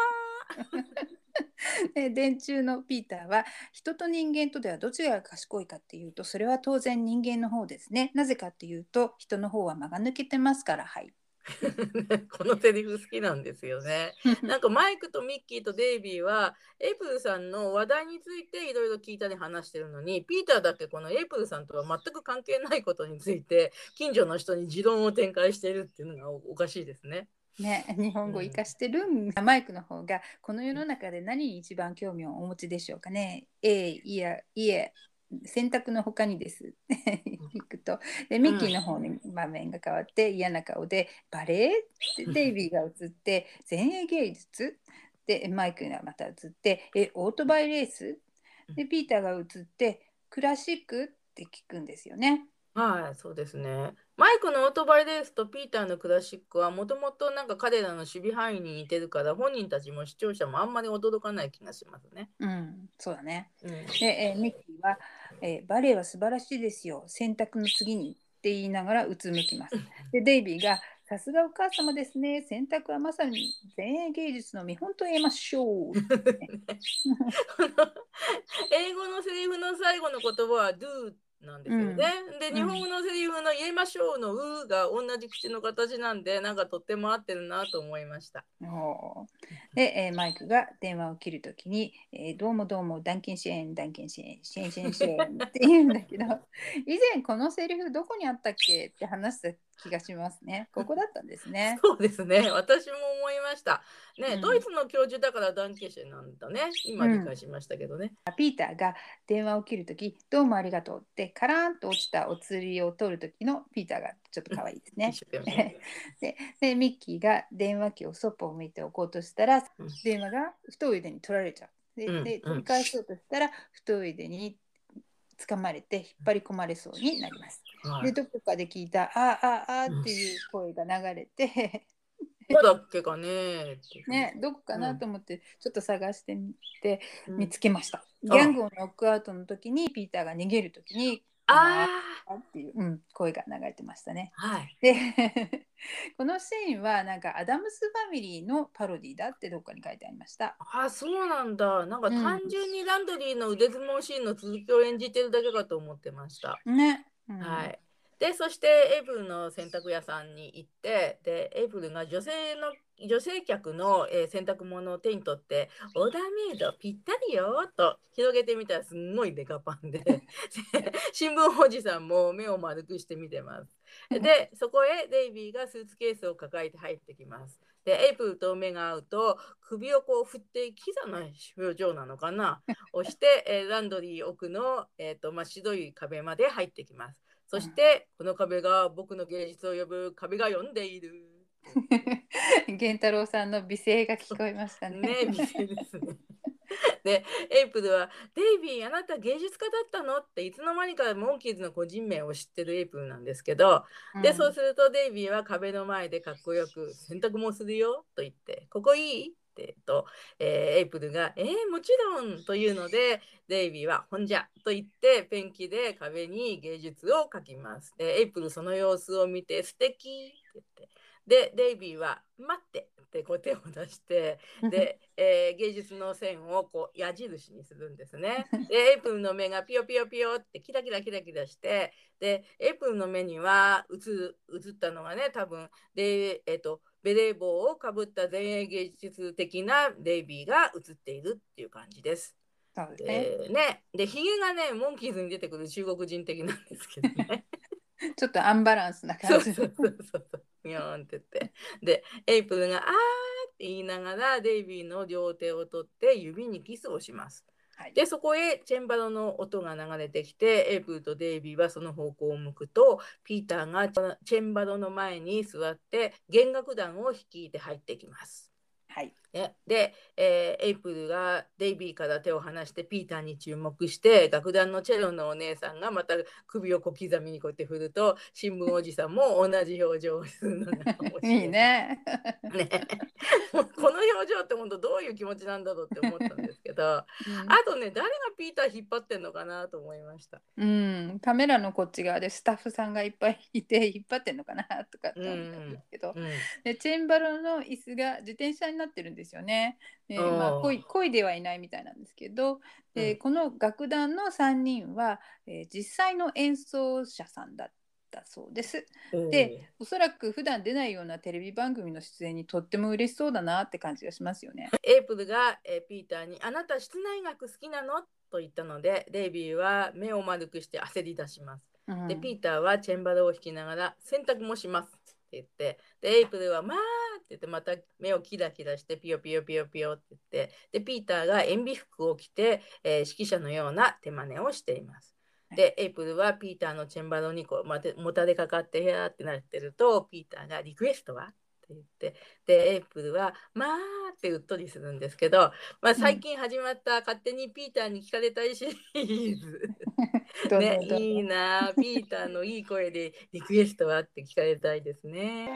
電柱のピーターは人と人間とではどちらが賢いかっていうとそれは当然人間の方ですねなぜかっていうと人の方は間が抜けてますからはい このセリフ好きなんですよね。なんかマイクとミッキーとデイビーはエイプルさんの話題についていろいろ聞いたり話してるのにピーターだけこのエイプルさんとは全く関係ないことについて近所の人に持論を展開しているっていうのがおかしいですね。ね、日本語を生かしてる、うん、マイクの方がこの世の中で何に一番興味をお持ちでしょうかね。えいやいえ選択の他にです。行くと。でミッキーの方に場面が変わって嫌な顔でバレエってデイビーが映って前衛芸術？でマイクがまた映ってえオートバイレース？でピーターが映ってクラシック？って聞くんですよね。はい、そうですね。マイクのオートバイレースとピーターのクラシックはもともとなんか彼らの守備範囲に似てるから本人たちも視聴者もあんまり驚かない気がしますね。うん、そうだね。うん、で、えーミッキーは、えーバレエは素晴らしいですよ。選択の次にって言いながらうつむきます。で、デイビーが、さすがお母様ですね。選択はまさに前衛芸術の見本と言えましょう。英語のセリフの最後の言葉は do なんですよね。で、日本語のセリフの言いましょうのうが同じ口の形なんで、なんかとっても合ってるなと思いました。で、えーマイクが電話を切るときに、えーどうもどうも、ダンケン支援、ダンケン支援、支援支援支援って言うんだけど、以前このセリフどこにあったっけって話した気がしますね。ここだったんですね。そうですね。私も思いました。ね、うんドイツの教授だからダンケシェなんだね。今理解しましたけどね。ピーターが電話を切るとき、どうもありがとうって、カラーンと落ちたお釣りを取るときのピーターがちょっと可愛いですね。でで、ミッキーが電話機をそっぽを向いておこうとしたら、うん電話が太い腕に取られちゃう。で、で取り返そうとしたら、太い腕に掴まれて引っ張り込まれそうになります。はいで、どこかで聞いた、ああ、ああっていう声が流れて、どこだっけかねね、どこかなと思ってちょっと探してみてうん見つけました。んギャングをノックアウトの時にピーターが逃げる時にああーっていう、うん、声が流れてましたね。あ、はい。で このシーンはなんかアダムスファミリーのパロディだってどっかに書いてありました。あ、そうなんだ。なんかうん単純にランドリーの腕相撲シーンの続きを演じてるだけかと思ってました。ね。うんはい。で、そしてエブルの洗濯屋さんに行って、で、エブルが女性の女性客の、えー洗濯物を手に取って、オーダーメイドぴったりよと広げてみたらすんごいデカパンで、新聞おじさんも目を丸くして見てます。で、そこへデイビーがスーツケースを抱えて入ってきます。で、エイプルと目が合うと、首をこう振って、キザな表情なのかな？押して、えーランドリー奥の、えーとまあ、白い壁まで入ってきます。そして、この壁が僕の芸術を呼ぶ壁が呼んでいる。源太郎さんの美声が聞こえましたね。ね、美声ですね。で、エイプルは、デイビー、あなた芸術家だったの？っていつの間にかモンキーズの個人名を知ってるエイプルなんですけど、で、そうするとデイビーは壁の前でかっこよく洗濯もするよと言って、ここいい？って言うと、えーエイプルが、えー、もちろんというので、デイビーは、ほんじゃと言って、ペンキで壁に芸術を描きます。で、エイプルその様子を見て、素敵！って言って、で、デイビーは、待ってってこう手を出して、で、えー芸術の線をこう矢印にするんですね。で、エイプルの目がピヨピヨピヨってキラキラキラキラして、で、エイプルの目には映ったのがね、多分で、えっ、と、ベレー帽をかぶった前衛芸術的なデイビーが映っているっていう感じです。そうですね。で、ね、で、ヒゲがね、モンキーズに出てくる中国人的なんですけどね。ちょっとアンバランスなそう感じ。そうそうそう。ニョーンって言って。で、エイプルが、あーって言いながら、デイビーの両手を取って指にキスをします。はいで、そこへチェンバロの音が流れてきて、エイプルとデイビーはその方向を向くと、ピーターがチェンバロの前に座って、弦楽団を率いて入ってきます。はい。ね、で、えーエイプルがデイビーから手を離してピーターに注目して楽団のチェロのお姉さんがまた首を小刻みにこうやって振ると新聞おじさんも同じ表情をするのが面白い。い。ね。ね。この表情って本当どういう気持ちなんだろうって思ったんですけどあとね誰がピーター引っ張ってんのかなと思いました。うん、カメラのこっち側でスタッフさんがいっぱいいて引っ張ってんのかなとかって思ったんですけど、うん。でチェンバロの椅子が自転車になってるんですよね。でまあ、恋恋ではいないみたいなんですけどで、うんこの楽団の3人は、えー実際の演奏者さんだったそうです。でおそらく普段出ないようなテレビ番組の出演にとっても嬉しそうだなって感じがしますよね。エイプルが、えーピーターに「あなた室内楽好きなの?」と言ったのでデイビーは目を丸くして焦り出します。うんでピーターはチェンバロを弾きながら洗濯もしますって言ってでエイプルは「まあ」って言ってまた目をキラキラしてピヨピヨピヨピヨって言ってでピーターが塩ビ服を着て、えー指揮者のような手真似をしています。でエイプルはピーターのチェンバロにこうまてもたれかかってへやってなってるとピーターがリクエストはって言ってでエイプルは「まあ」ってうっとりするんですけど、まあ、最近始まった「勝手にピーターに聞かれたい」シリーズ。ね、いいなピーターのいい声でリクエストはって聞かれたいですね。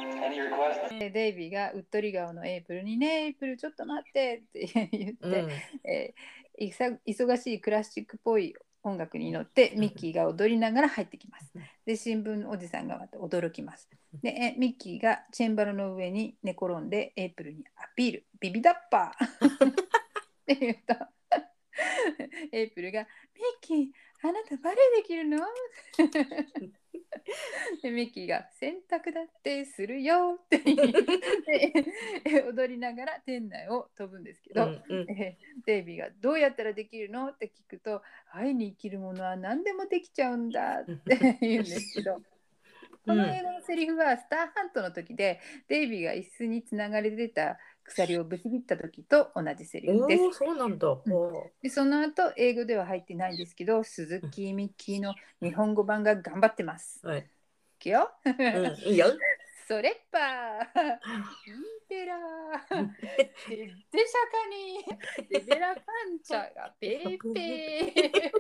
デイビーがうっとり顔のエイプルにねエイプルちょっと待ってって言って、うん、えー、忙しいクラシックっぽい音楽に乗ってミッキーが踊りながら入ってきます。で新聞おじさんがまた驚きます。でえミッキーがチェンバルの上に寝転んでエイプルにアピール。ビビダッパー。って言うとエイプルが「ミッキーあなたバレエできるの? でミッキーが「洗濯だってするよ」って言って踊りながら店内を飛ぶんですけど、うんうん、デイビーが「どうやったらできるの?」って聞くと「愛に生きるものは何でもできちゃうんだ」って言うんですけど。この映画のセリフはスターハントの時で、デイビーが椅子につながれてた鎖をぶち切った時と同じセリフです。そうなんだ、うん、でその後英語では入ってないんですけど鈴木ミッキーの日本語版が頑張ってます。はい、いくよ、うん、いいよ。それっぱインペラデシャカにデベラパンチャがペーペー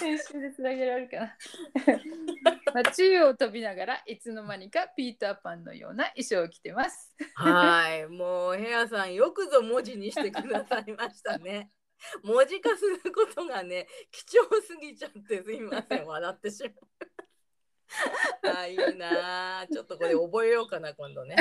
編集でつなげられるかな。まあ、宙を飛びながらいつの間にかピーターパンのような衣装を着てます。はい、もうヘアさんよくぞ文字にしてくださいましたね。文字化することがね貴重すぎちゃってすいません笑ってしまう。あいいなちょっとこれ覚えようかな今度ね。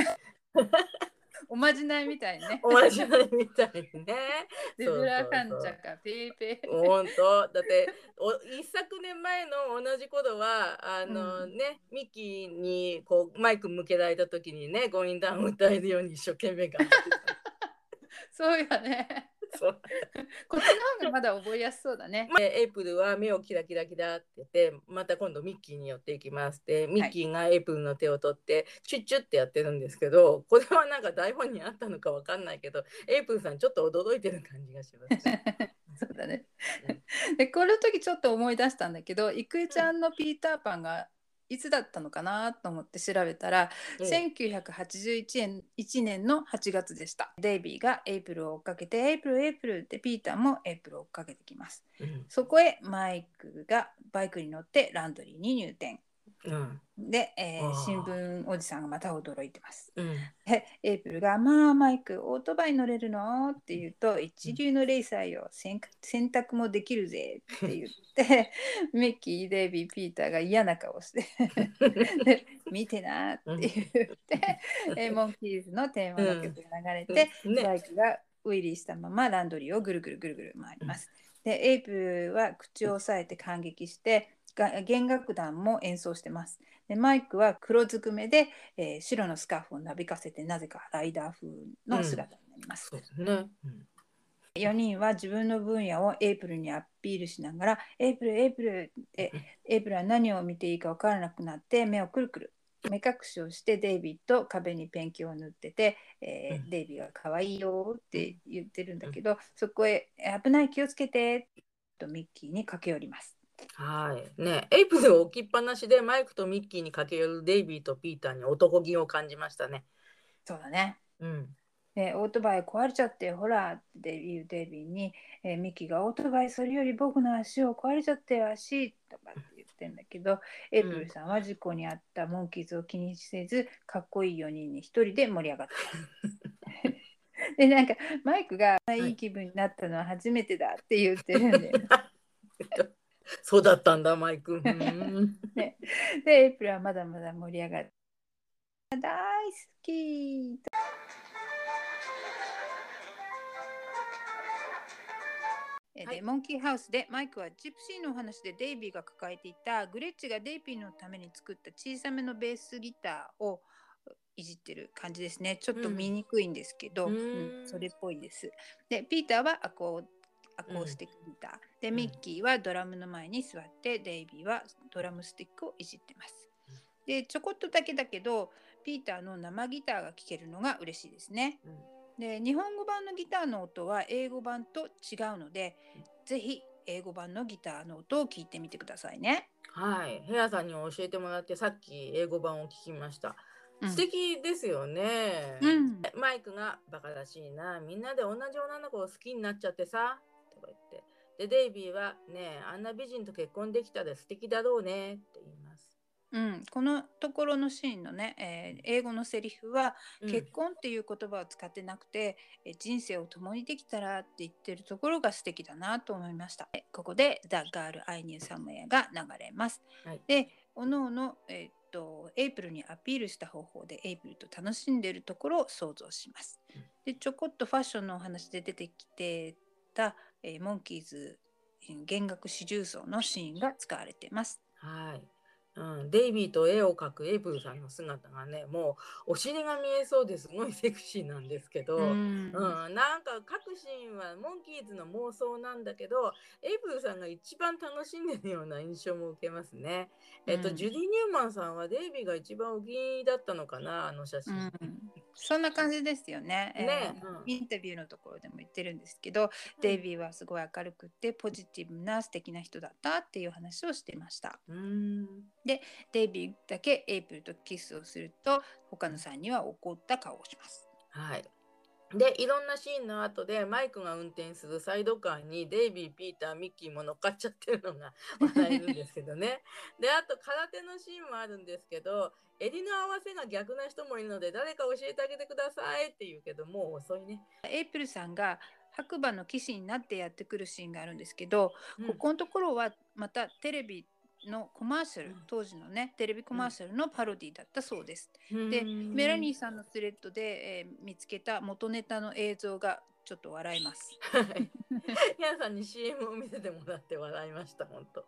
おまじないみたいね。おまじないみたいね。ゼブラカンチャかペーペー。本当だってお一昨年前の同じ頃はあの、うん、ねミキにこうマイク向けられた時にねゴインダウン歌えるように一生懸命頑張ってた。そうやね。そう こっちの方がまだ覚えやすそうだね。エイプルは目をキラキラキラって言ってまた今度ミッキーに寄っていきますでミッキーがエイプルの手を取って、チュッチュってやってるんですけどこれはなんか台本にあったのかわかんないけどエイプルさんちょっと驚いてる感じがします、ね。そうだね。でこの時ちょっと思い出したんだけど郁恵ちゃんのピーターパンがいつだったのかなと思って調べたら、うん、1981年 ,1 年の8月でした。デイビーがエイプルを追っかけてエイプルエイプルってピーターもエイプルを追っかけてきます、うん、そこへマイクがバイクに乗ってランドリーに入店うん、で、えー、新聞おじさんがまた驚いてます。うん、でエイプルが「まあマイクオートバイ乗れるの?」って言うと「一流のレーサーよ 洗濯もできるぜ」って言って ミッキーデイビーピーターが嫌な顔して 見てな」って言って、えー、モンキーズのテーマの曲が流れて、うん。ね、バイクがウィリーしたままランドリーをぐるぐるぐるぐる回ります。でエイプルは口を押さえて感激して弦楽団も演奏してます。でマイクは黒ずくめで、えー、白のスカーフをなびかせてなぜかライダー風の姿になります。うん、ね。うん、4人は自分の分野をエイプルにアピールしながら「エイプルエイプル」ってエイプルは何を見ていいか分からなくなって目をくるくる。目隠しをしてデイビーと壁にペンキを塗ってて、えー、うん、デイビーが可愛いよって言ってるんだけど、そこへ危ない気をつけてとミッキーに駆け寄ります。はい。ね、エイプルを置きっぱなしでマイクとミッキーに駆け寄るデイビーとピーターに男気を感じましたね。そうだね。うん。でオートバイ壊れちゃってほらって言うデイビーに、えー、ミッキーがオートバイそれより僕の足を壊れちゃって足とかって言ってんだけど、エイプルさんは事故に遭ったモンキーズを気にせずかっこいい4人に1人で盛り上がってます。でなんかマイクがいい気分になったのは初めてだって言ってるんで。そうだったんだ、マイク。ね、で、エイプルはまだまだ盛り上がる。大好き。で、モンキーハウスでマイクはジプシーのお話でデイビーが抱えていたグレッチがデイビーのために作った小さめのベースギターをいじってる感じですね。ちょっと見にくいんですけど、うん、うん、それっぽいです。でピーターはアコアコースティックギター、うん、でミッキーはドラムの前に座ってデイビーはドラムスティックをいじってます。でちょこっとだけだけどピーターの生ギターが聴けるのが嬉しいですね。うん、で日本語版のギターの音は英語版と違うので、うん、ぜひ英語版のギターの音を聞いてみてくださいね。はい、ヘアさんに教えてもらってさっき英語版を聞きました。素敵ですよね、うん、マイクがバカらしいな。みんなで同じ女の子を好きになっちゃってさ。とか言ってでデイビーはねあんな美人と結婚できたら素敵だろうねって言います。うん、このところのシーンのね、えー、英語のセリフは、結婚っていう言葉を使ってなくて、え人生を共にできたらって言ってるところが素敵だなと思いました。ここで The Girl I Knew Somewhere が流れます。はい、で、おのおの、えー、っとエイプルにアピールした方法でエイプルと楽しんでいるところを想像します。で、ちょこっとファッションのお話で出てきてた、えー、モンキーズ弦楽四重奏のシーンが使われています。はい。うん、デイビーと絵を描くエイプルさんの姿がねもうお尻が見えそうですごいセクシーなんですけど、うん、うん、なんか各シーンはモンキーズの妄想なんだけどエイプルさんが一番楽しんでるような印象も受けますね。えっと、ジュディ・ニューマンさんはデイビーが一番お気に入りだったのかなあの写真。うん。そんな感じですよね。ね、えーうん、インタビューのところでも言ってるんですけど、うん、デイビーはすごい明るくてポジティブな素敵な人だったっていう話をしていました。で、デイビーだけエイプルとキスをすると他の3人は怒った顔をします。はい。でいろんなシーンの後でマイクが運転するサイドカーにデイビー、ピーター、ミッキーも乗っかっちゃってるのが笑えるんですけどね。であと空手のシーンもあるんですけど襟の合わせが逆な人もいるので誰か教えてあげてくださいって言うけどもう遅いね。エイプルさんが白馬の騎士になってやってくるシーンがあるんですけど、うん、ここのところはまたテレビのコマーシャル、当時のねテレビコマーシャルのパロディだったそうです。でメラニーさんのスレッドで、えー、見つけた元ネタの映像がちょっと笑います。皆さんに CM を見せてもらって笑いました本当。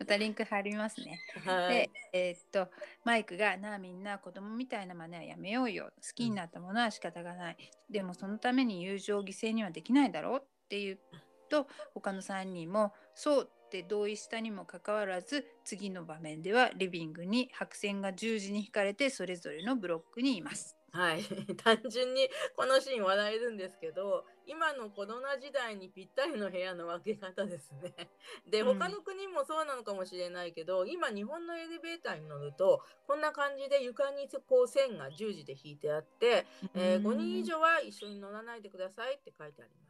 またリンク貼りますね。はい、でえー、っとマイクがなあみんな子供みたいな真似はやめようよ好きになったものは仕方がない、うん、でもそのために友情を犠牲にはできないだろうっていうと他の3人もそうって同意したにもかかわらず次の場面ではリビングに白線が十字に引かれてそれぞれのブロックにいます。はい、単純にこのシーン笑えるんですけど今のコロナ時代にぴったりの部屋の分け方ですね。で他の国もそうなのかもしれないけど、うん、今日本のエレベーターに乗るとこんな感じで床にこう線が十字で引いてあって、えー、5人以上は一緒に乗らないでくださいって書いてあります。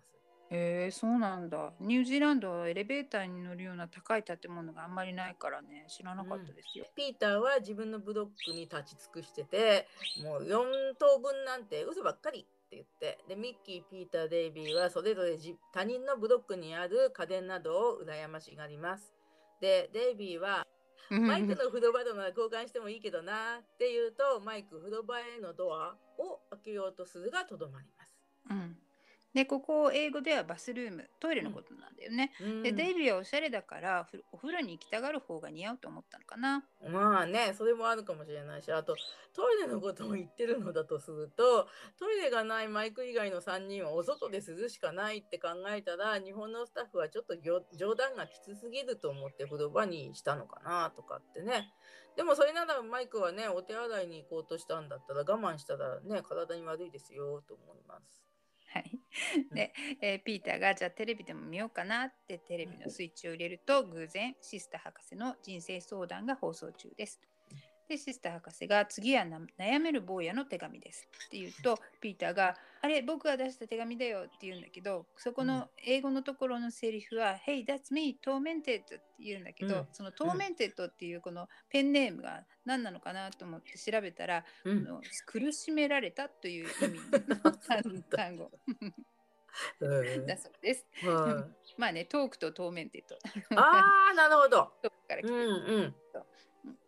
へえ、そうなんだ。ニュージーランドはエレベーターに乗るような高い建物があんまりないからね、知らなかったですよ。ピーターは自分のブロックに立ち尽くしてて、もう4等分なんて嘘ばっかりって言って、で、ミッキー、ピーター、デイビーはそれぞれ他人のブロックにある家電などを羨ましがります。で、デイビーは、マイクの風呂場となら交換してもいいけどなって言うと、マイク風呂場へのドアを開けようとするがとどまります。うんでここ英語ではバスルームトイレのことなんだよね、うん、でデイビーはおしゃれだからお風呂に行きたがる方が似合うと思ったのかな。まあねそれもあるかもしれないしあとトイレのことを言ってるのだとするとトイレがないマイク以外の3人はお外で涼しかないって考えたら日本のスタッフはちょっと冗談がきつすぎると思って風呂場にしたのかなとかってね。でもそれならマイクはねお手洗いに行こうとしたんだったら我慢したらね体に悪いですよと思います。はい、で、えー、ピーターがじゃあテレビでも見ようかなってテレビのスイッチを入れると偶然シスター博士の人生相談が放送中です。でシスター博士が次は悩める坊やの手紙です。って言うとピーターがあれ僕が出した手紙だよって言うんだけどそこの英語のところのセリフは、Hey that's me tormented って言うんだけど、うん、その tormented っていうこのペンネームが何なのかなと思って調べたら、うん、の苦しめられたという意味の 単語 だそうです。まあね、トークと tormented。ああ、なるほど。トークから来てる。うんうん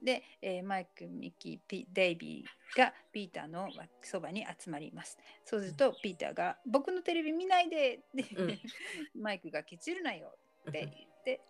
で、えー、マイク、ミッキー、ピデイビーがピーターのそばに集まります。そうすると、ピーターが「僕のテレビ見ないで!」で、うん、マイクが「ケチるなよ!」って言って、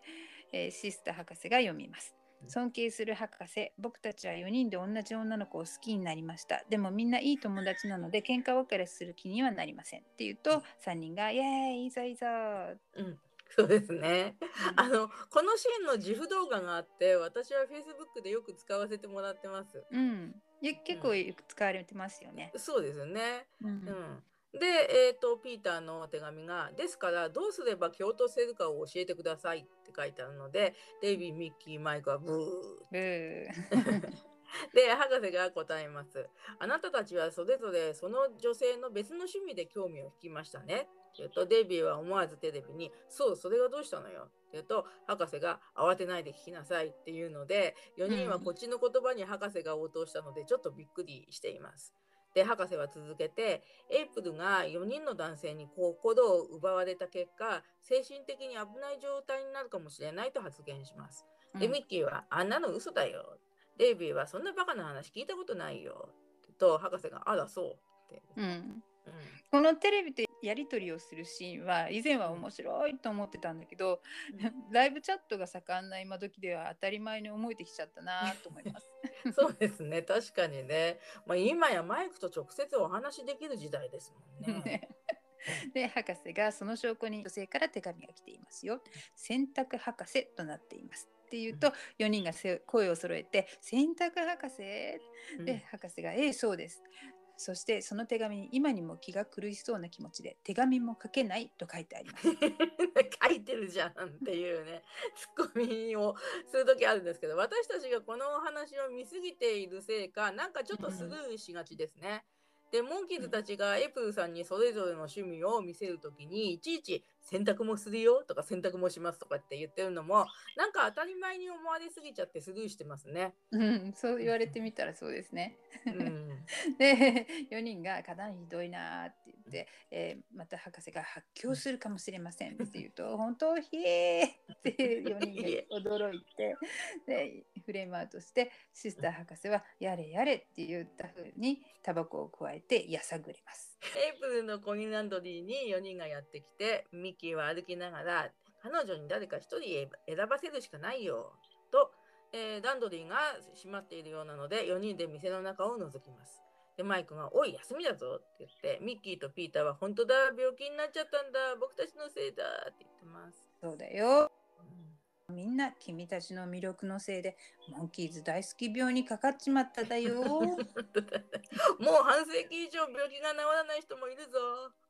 えー、シスター博士が読みます。尊敬する博士、僕たちは4人で同じ女の子を好きになりました。でもみんないい友達なので喧嘩別れする気にはなりません。って言うと、3人が、イエーイ、いざいざ、うん、そうですね。うん、あのこのシーンの自負動画があって私はフェイスブックでよく使わせてもらってます。うん。結構よく使われてますよね。うん、そうですよね。うん、うんで、えーと、ピーターの手紙が「ですからどうすれば気を落とせるかを教えてください」って書いてあるのでデイビーミッキーマイクはブー。え で博士が答えます。あなたたちはそれぞれその女性の別の趣味で興味を引きましたね。言うとデイビーは思わずテレビに「そうそれがどうしたのよ」って言うと博士が「慌てないで聞きなさい」っていうので4人はこっちの言葉に博士が応答したのでちょっとびっくりしています。で博士は続けてエイプルが4人の男性に心を奪われた結果精神的に危ない状態になるかもしれないと発言します。でミッキーは「あんなの嘘だよ」デイビーは「そんなバカな話聞いたことないよ」と博士が「あらそう」って。うん。このテレビでやり取りをするシーンは以前は面白いと思ってたんだけど、うん、ライブチャットが盛んな今時では当たり前に思えてきちゃったなと思います。そうですね確かにね、まあ、今やマイクと直接お話できる時代ですもんね。ねで博士がその証拠に女性から手紙が来ていますよ。洗濯博士となっています。って言うと4人が声を揃えて「洗濯博士」で博士が「ええそうです」そしてその手紙に今にも気が狂いそうな気持ちで手紙も書けないと書いてあります。書いてるじゃんっていうね ツッコミをする時あるんですけど私たちがこのお話を見すぎているせいかなんかちょっとスルーしがちですね。でモンキーズたちがエプルさんにそれぞれの趣味を見せる時にいちいち洗濯もするよとか洗濯もしますとかって言ってるのもなんか当たり前に思われすぎちゃってスルーしてますね。うん、そう言われてみたらそうですね。うん、で4人が「かなりひどいな」って言って、えー、また博士が発狂するかもしれませんって言うと「本当ひえー!」って4人が驚いてでフレームアウトしてシスター博士は「やれやれ」って言ったふうにタバコを加えてやさぐれます。エイプルのコニーランドリーに4人がやってきてミッキーは歩きながら彼女に誰か1人選ばせるしかないよと、えー、ランドリーが閉まっているようなので4人で店の中を覗きます。でマイクが「おい休みだぞ」って言ってミッキーとピーターは「本当だ病気になっちゃったんだ僕たちのせいだ」って言ってます。そうだよ。みんな君たちの魅力のせいでモンキーズ大好き病にかかっちまっただよ。もう半世紀以上病気が治らない人もいるぞ。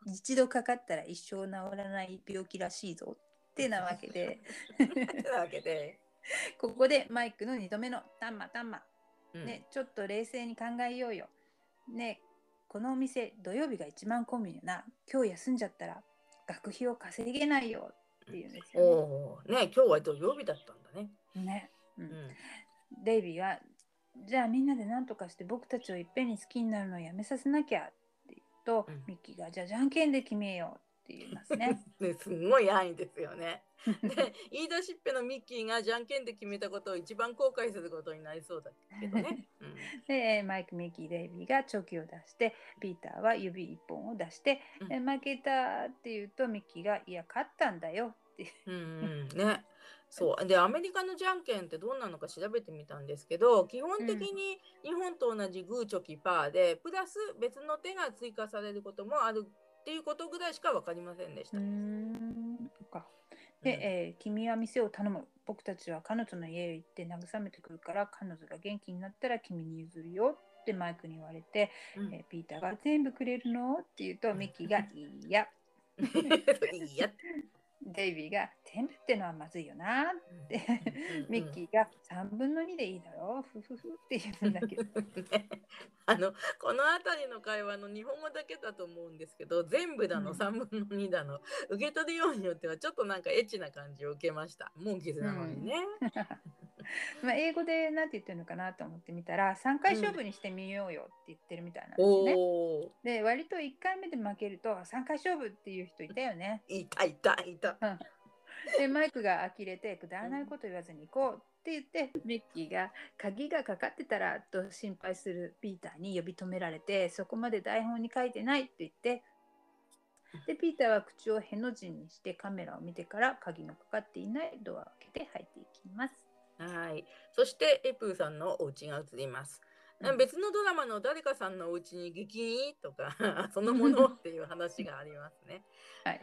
一度かかったら一生治らない病気らしいぞってなわけで。なわけで。ここでマイクの2度目のタンマタンマ。ね、ちょっと冷静に考えようよ。ね、このお店土曜日が一番混むよな。今日休んじゃったら学費を稼げないよっていうんですよね。ね今日は土曜日だったんだね。ね。うん、デイビーはじゃあみんなで何とかして僕たちをいっぺんに好きになるのをやめさせなきゃって言うと、うん、ミッキーがじゃあじゃんけんで決めようって言いますね。ねすごい安易ですよね。で言い出しっぺのミッキーがじゃんけんで決めたことを一番後悔することになりそうだけどね。うん、でマイクミッキーデイビーがチョキを出してピーターは指一本を出して、うん、負けたって言うとミッキーが「いや勝ったんだよ」って。うんうん。ね。そう。でアメリカのじゃんけんってどうなのか調べてみたんですけど基本的に日本と同じグーチョキパーで、プラス別の手が追加されることもあるっていうことぐらいしか分かりませんでした。で、うん、えー、君は店を頼む。僕たちは彼女の家へ行って慰めてくるから、彼女が元気になったら君に譲るよってマイクに言われて、うん、えー、ピーターが全部くれるの？って言うと、ミッキーが いいや。いいや。デイビーが全部ってのはまずいよなって、ミッキーが3分の2でいいだろふふふって言うんだけど。あのこの辺りの会話の日本語だけだと思うんですけど全部だの3分の2だの、受け取るようによってはちょっとなんかエッチな感じを受けました。モンキーズなのにね。まあ英語で何て言ってるのかなと思ってみたら3回勝負にしてみようよって言ってるみたいなんですね。うん、で割と1回目で負けると3回勝負っていう人いたよね。いたいたいた。でマイクが呆れてくだらないこと言わずに行こうって言ってミッキーが鍵がかかってたらと心配するピーターに呼び止められてそこまで台本に書いてないって言ってでピーターは口をへの字にしてカメラを見てから鍵のかかっていないドアを開けて入っていきます。はい。そしてエプーさんのお家が映ります。うん、別のドラマの誰かさんのお家に激とか そのものっていう話がありますね。はい。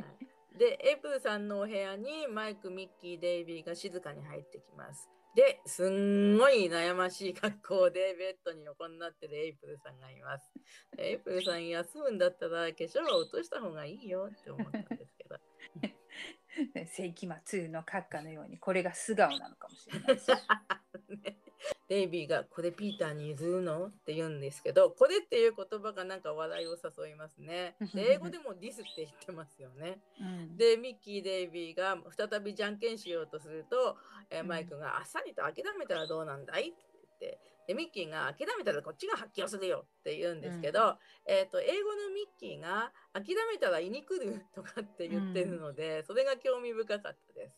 で、エイプルさんのお部屋にマイク、ミッキー、デイビーが静かに入ってきます。で、すんごい悩ましい格好でベッドに横になってるエイプルさんがいます。エイプルさん休むんだったら化粧を落とした方がいいよって思ったんですけど。世紀末の閣下のようにこれが素顔なのかもしれないし。ねデイビーがこれピーターに譲るの？って言うんですけどこれっていう言葉がなんか笑いを誘いますね。英語でもディスって言ってますよね。うん、でミッキー・デイビーが再びじゃんけんしようとすると、えー、マイクがあっさりと諦めたらどうなんだい？って言ってでミッキーが諦めたらこっちが発揮をするよって言うんですけど、うん、えーと、英語のミッキーが諦めたら胃に来るとかって言ってるので、うん、それが興味深かったです。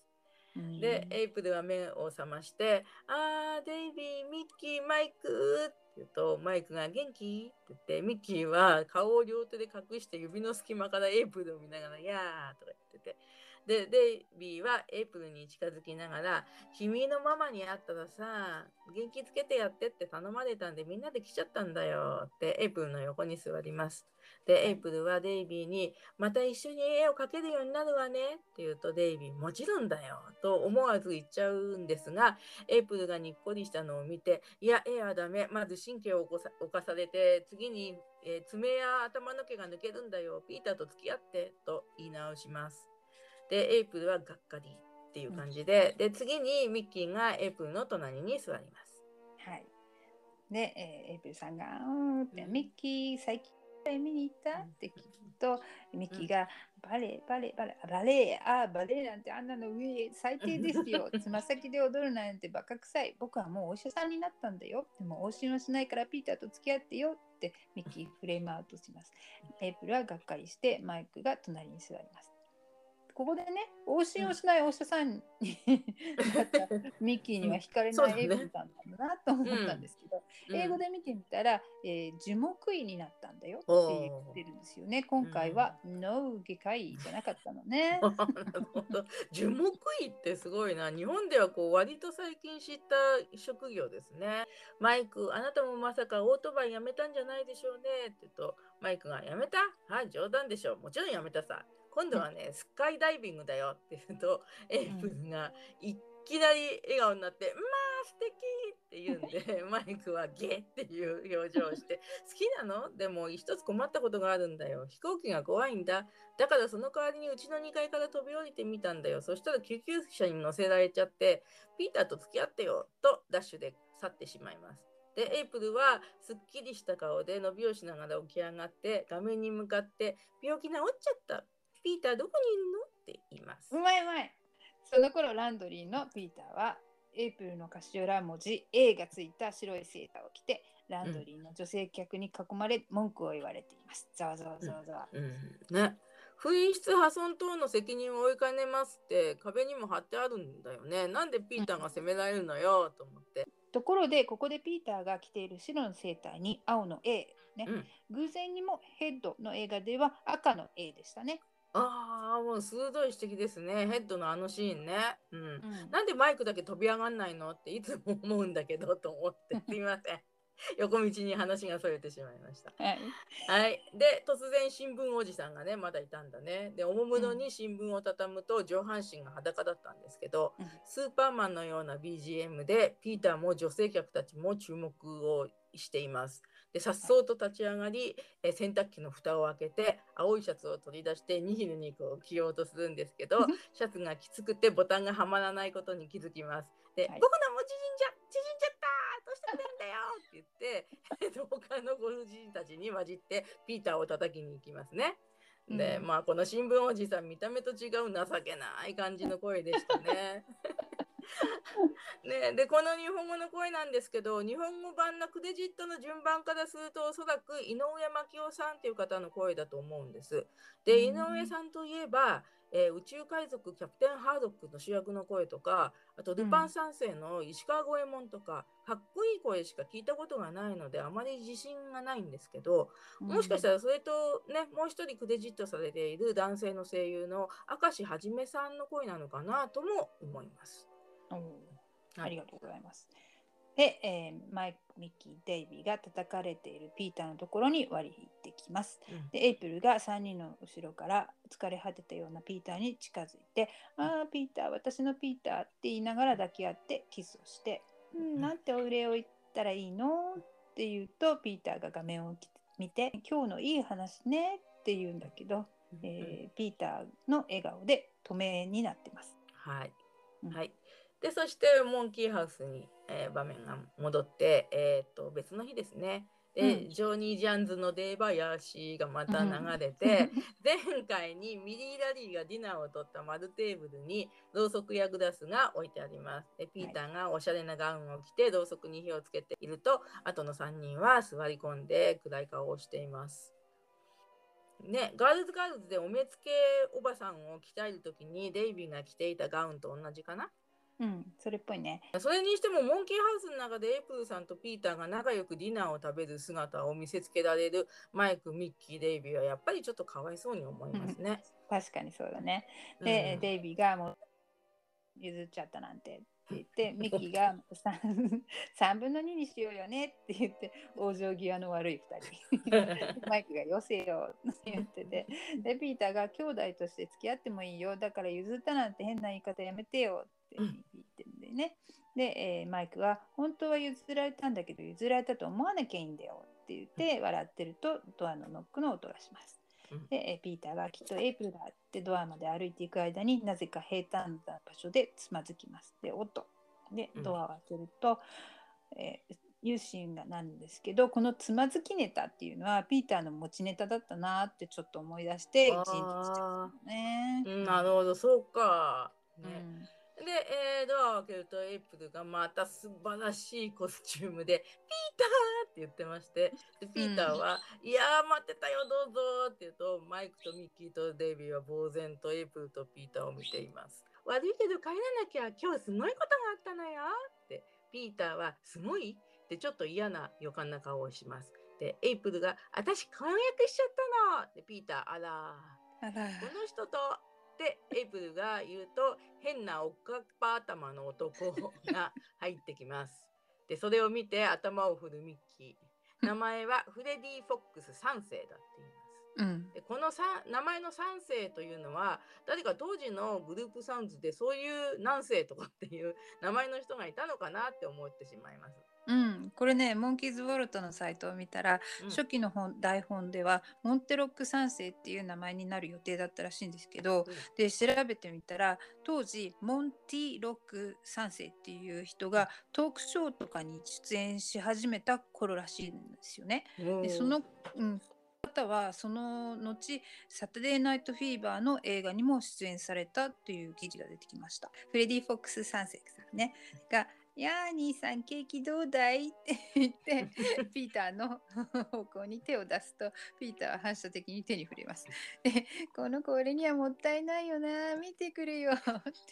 で、エイプルは目を覚まして、あー、デイビー、ミッキー、マイクって言うと、マイクが元気？って言って、ミッキーは顔を両手で隠して指の隙間からエイプルを見ながら、やーとか言ってて、で、デイビーはエイプルに近づきながら、君のママに会ったらさ、元気つけてやってって頼まれたんでみんなで来ちゃったんだよってエイプルの横に座ります。で、エイプルはデイビーに、また一緒に絵を描けるようになるわねって言うと、デイビー、もちろんだよと思わず言っちゃうんですが、エイプルがにっこりしたのを見て、いや、絵はダメ。まず神経を侵されて、次に、えー、爪や頭の毛が抜けるんだよ。ピーターと付き合ってと言い直します。で、エイプルはがっかりっていう感じで、うん、で、次にミッキーがエイプルの隣に座ります。はい。で、えー、エイプルさんが、うんミッキー、最近見に行ったって聞くと、ミッキーが、バレー、バレー、バレー、バレー、あバレーなんてあんなの上最低ですよ。つま先で踊るなんてバカ臭い。僕はもうお医者さんになったんだよ。でも往診はしないからピーターと付き合ってよってミッキーフレームアウトします。エイプルはがっかりしてマイクが隣に座ります。ここでね往診をしないお医者さんに ミッキーには惹かれないエイブさんなんだなと思ったんですけど、うん、英語で見てみたら、えー、樹木医になったんだよって言ってるんですよね。今回は脳外科医じゃなかったのね。樹木医ってすごいな。日本ではこう割と最近知った職業ですね。マイクあなたもまさかオートバイやめたんじゃないでしょうね。って言うとマイクがやめた？はい冗談でしょう。もちろんやめたさ今度はね、スカイダイビングだよって言うと、エイプルがいきなり笑顔になって、まあ素敵って言うんで、マイクはゲっていう表情をして、好きなの？でも一つ困ったことがあるんだよ。飛行機が怖いんだ。だからその代わりにうちの2階から飛び降りてみたんだよ。そしたら救急車に乗せられちゃって、ピーターと付き合ってよとダッシュで去ってしまいます。で、エイプルはすっきりした顔で伸びをしながら起き上がって画面に向かって病気治っちゃったピーターどこにいるの？って言います。うまいうまい。その頃ランドリーのピーターはエイプルの頭文字 A がついた白いセーターを着てランドリーの女性客に囲まれ文句を言われています。ざわざわざわざわ。うんうん、ね。紛失破損等の責任を負いかねますって壁にも貼ってあるんだよね。なんでピーターが責められるのよ、と思って。ところでここでピーターが着ている白のセーターに青の A ね、うん、偶然にもヘッドの映画では赤の A でしたね。ああ、もう鋭い指摘ですね。ヘッドのあのシーンね。うん。うん、なんでマイクだけ飛び上がんないのっていつも思うんだけどと思って。すみません。横道に話がそれてしまいました。はい。はい、で、突然新聞おじさんがね、まだいたんだね。で、おもむろに新聞を畳むと上半身が裸だったんですけど、うん、スーパーマンのような BGM で、ピーターも女性客たちも注目をしています。で、さっそうと立ち上がり、え洗濯機の蓋を開けて、青いシャツを取り出して、ニヒルにこう着ようとするんですけど、シャツがきつくてボタンがはまらないことに気づきます。で、はい、僕のも縮んじゃ、縮んじゃったどうしてくれんだよって言って、他のご婦人たちに混じって、ピーターを叩きに行きますね。で、うん、まあこの新聞おじさん見た目と違う情けない感じの声でしたね。ね、でこの日本語の声なんですけど日本語版のクレジットの順番からするとおそらく井上真紀夫さんっていう方の声だと思うんです。で井上さんといえば、えー、宇宙海賊キャプテンハードックの主役の声とかあとルパン三世の石川五右衛門とか、かっこいい声しか聞いたことがないのであまり自信がないんですけどもしかしたらそれとねもう一人クレジットされている男性の声優の明石はじめさんの声なのかなとも思います。ありがとうございます。で、えー、マイク、ミッキー、デイビーが叩かれているピーターのところに割り引いてきます。うん、でエイプルが3人の後ろから疲れ果てたようなピーターに近づいて「ああピーター私のピーター」って言いながら抱き合ってキスをして「うん、なんてお礼を言ったらいいの?」って言うとピーターが画面を見て「今日のいい話ね」って言うんだけど、えー、ピーターの笑顔で止めになってます。はい、はいでそしてモンキーハウスに、えー、場面が戻って、えーと、別の日ですね。で、うん、ジョニー・ジャンズのデーバヤーシーがまた流れて、うん、前回にミリー・ラリーがディナーを取った丸テーブルにろうそくやグラスが置いてあります。でピーターがおしゃれなガウンを着てろうそくに火をつけていると後の3人は座り込んで暗い顔をしています。ね、ガールズガールズでお目付けおばさんを鍛える時にデイビーが着ていたガウンと同じかな？うん、それっぽいね。それにしても、モンキーハウスの中でエイプルさんとピーターが仲良くディナーを食べる姿を見せつけられるマイク、ミッキー、デイビーはやっぱりちょっとかわいそうに思いますね。確かにそうだね。で、うん、デイビーがもう譲っちゃったなんて言って、ミッキーが 3, 3分の2にしようよねって言って、往生際の悪い2人。マイクがよせよって言ってて、で、ピーターが兄弟として付き合ってもいいよ。だから譲ったなんて変な言い方やめてよって言ってるんでね。で、えー、マイクは本当は譲られたんだけど譲られたと思わなきゃいいんだよって言って笑ってるとドアのノックの音がします。で、えー、ピーターがきっとエイプルだってドアまで歩いていく間になぜか平坦な場所でつまずきます。で、おっと。で、ドアを開けると、うん、えーユーシンがなんですけどこのつまずきネタっていうのはピーターの持ちネタだったなってちょっと思い出してジンとしね。なるほどそうか。ね、うんで、えー、ドアを開けるとエイプルがまた素晴らしいコスチュームで「ピーター!」って言ってましてでピーターは「うん、いやー待ってたよどうぞ」って言うとマイクとミッキーとデイビーは呆然とエイプルとピーターを見ています。悪いけど帰らなきゃ今日すごいことがあったのよってピーターは「すごい?」ってちょっと嫌な予感な顔をします。でエイプルが「私婚約しちゃったの!」でピーター「あらこの人とってエイプルが言うと変なおっかっぱ頭の男が入ってきます。でそれを見て頭を振るミッキー。名前はフレディ・フォックス3世だって言います。うん、でこの名前の3世というのは誰か当時のグループサウンズでそういう何世とかっていう名前の人がいたのかなって思ってしまいます。うん、これねモンキーズ・ウォルトのサイトを見たら、うん、初期の本台本ではモンテロック3世っていう名前になる予定だったらしいんですけど、うん、で調べてみたら当時モンティロック3世っていう人がトークショーとかに出演し始めた頃らしいんですよね。でその、うん、方はその後サタデーナイトフィーバーの映画にも出演されたという記事が出てきました。フレディ・フォックス3世さんねがやー兄さんケーキどうだい? 」って言って ピーターの 方向に手を出すとピーターは反射的に手に触れます。でこの子俺にはもったいないよな見てくれよっ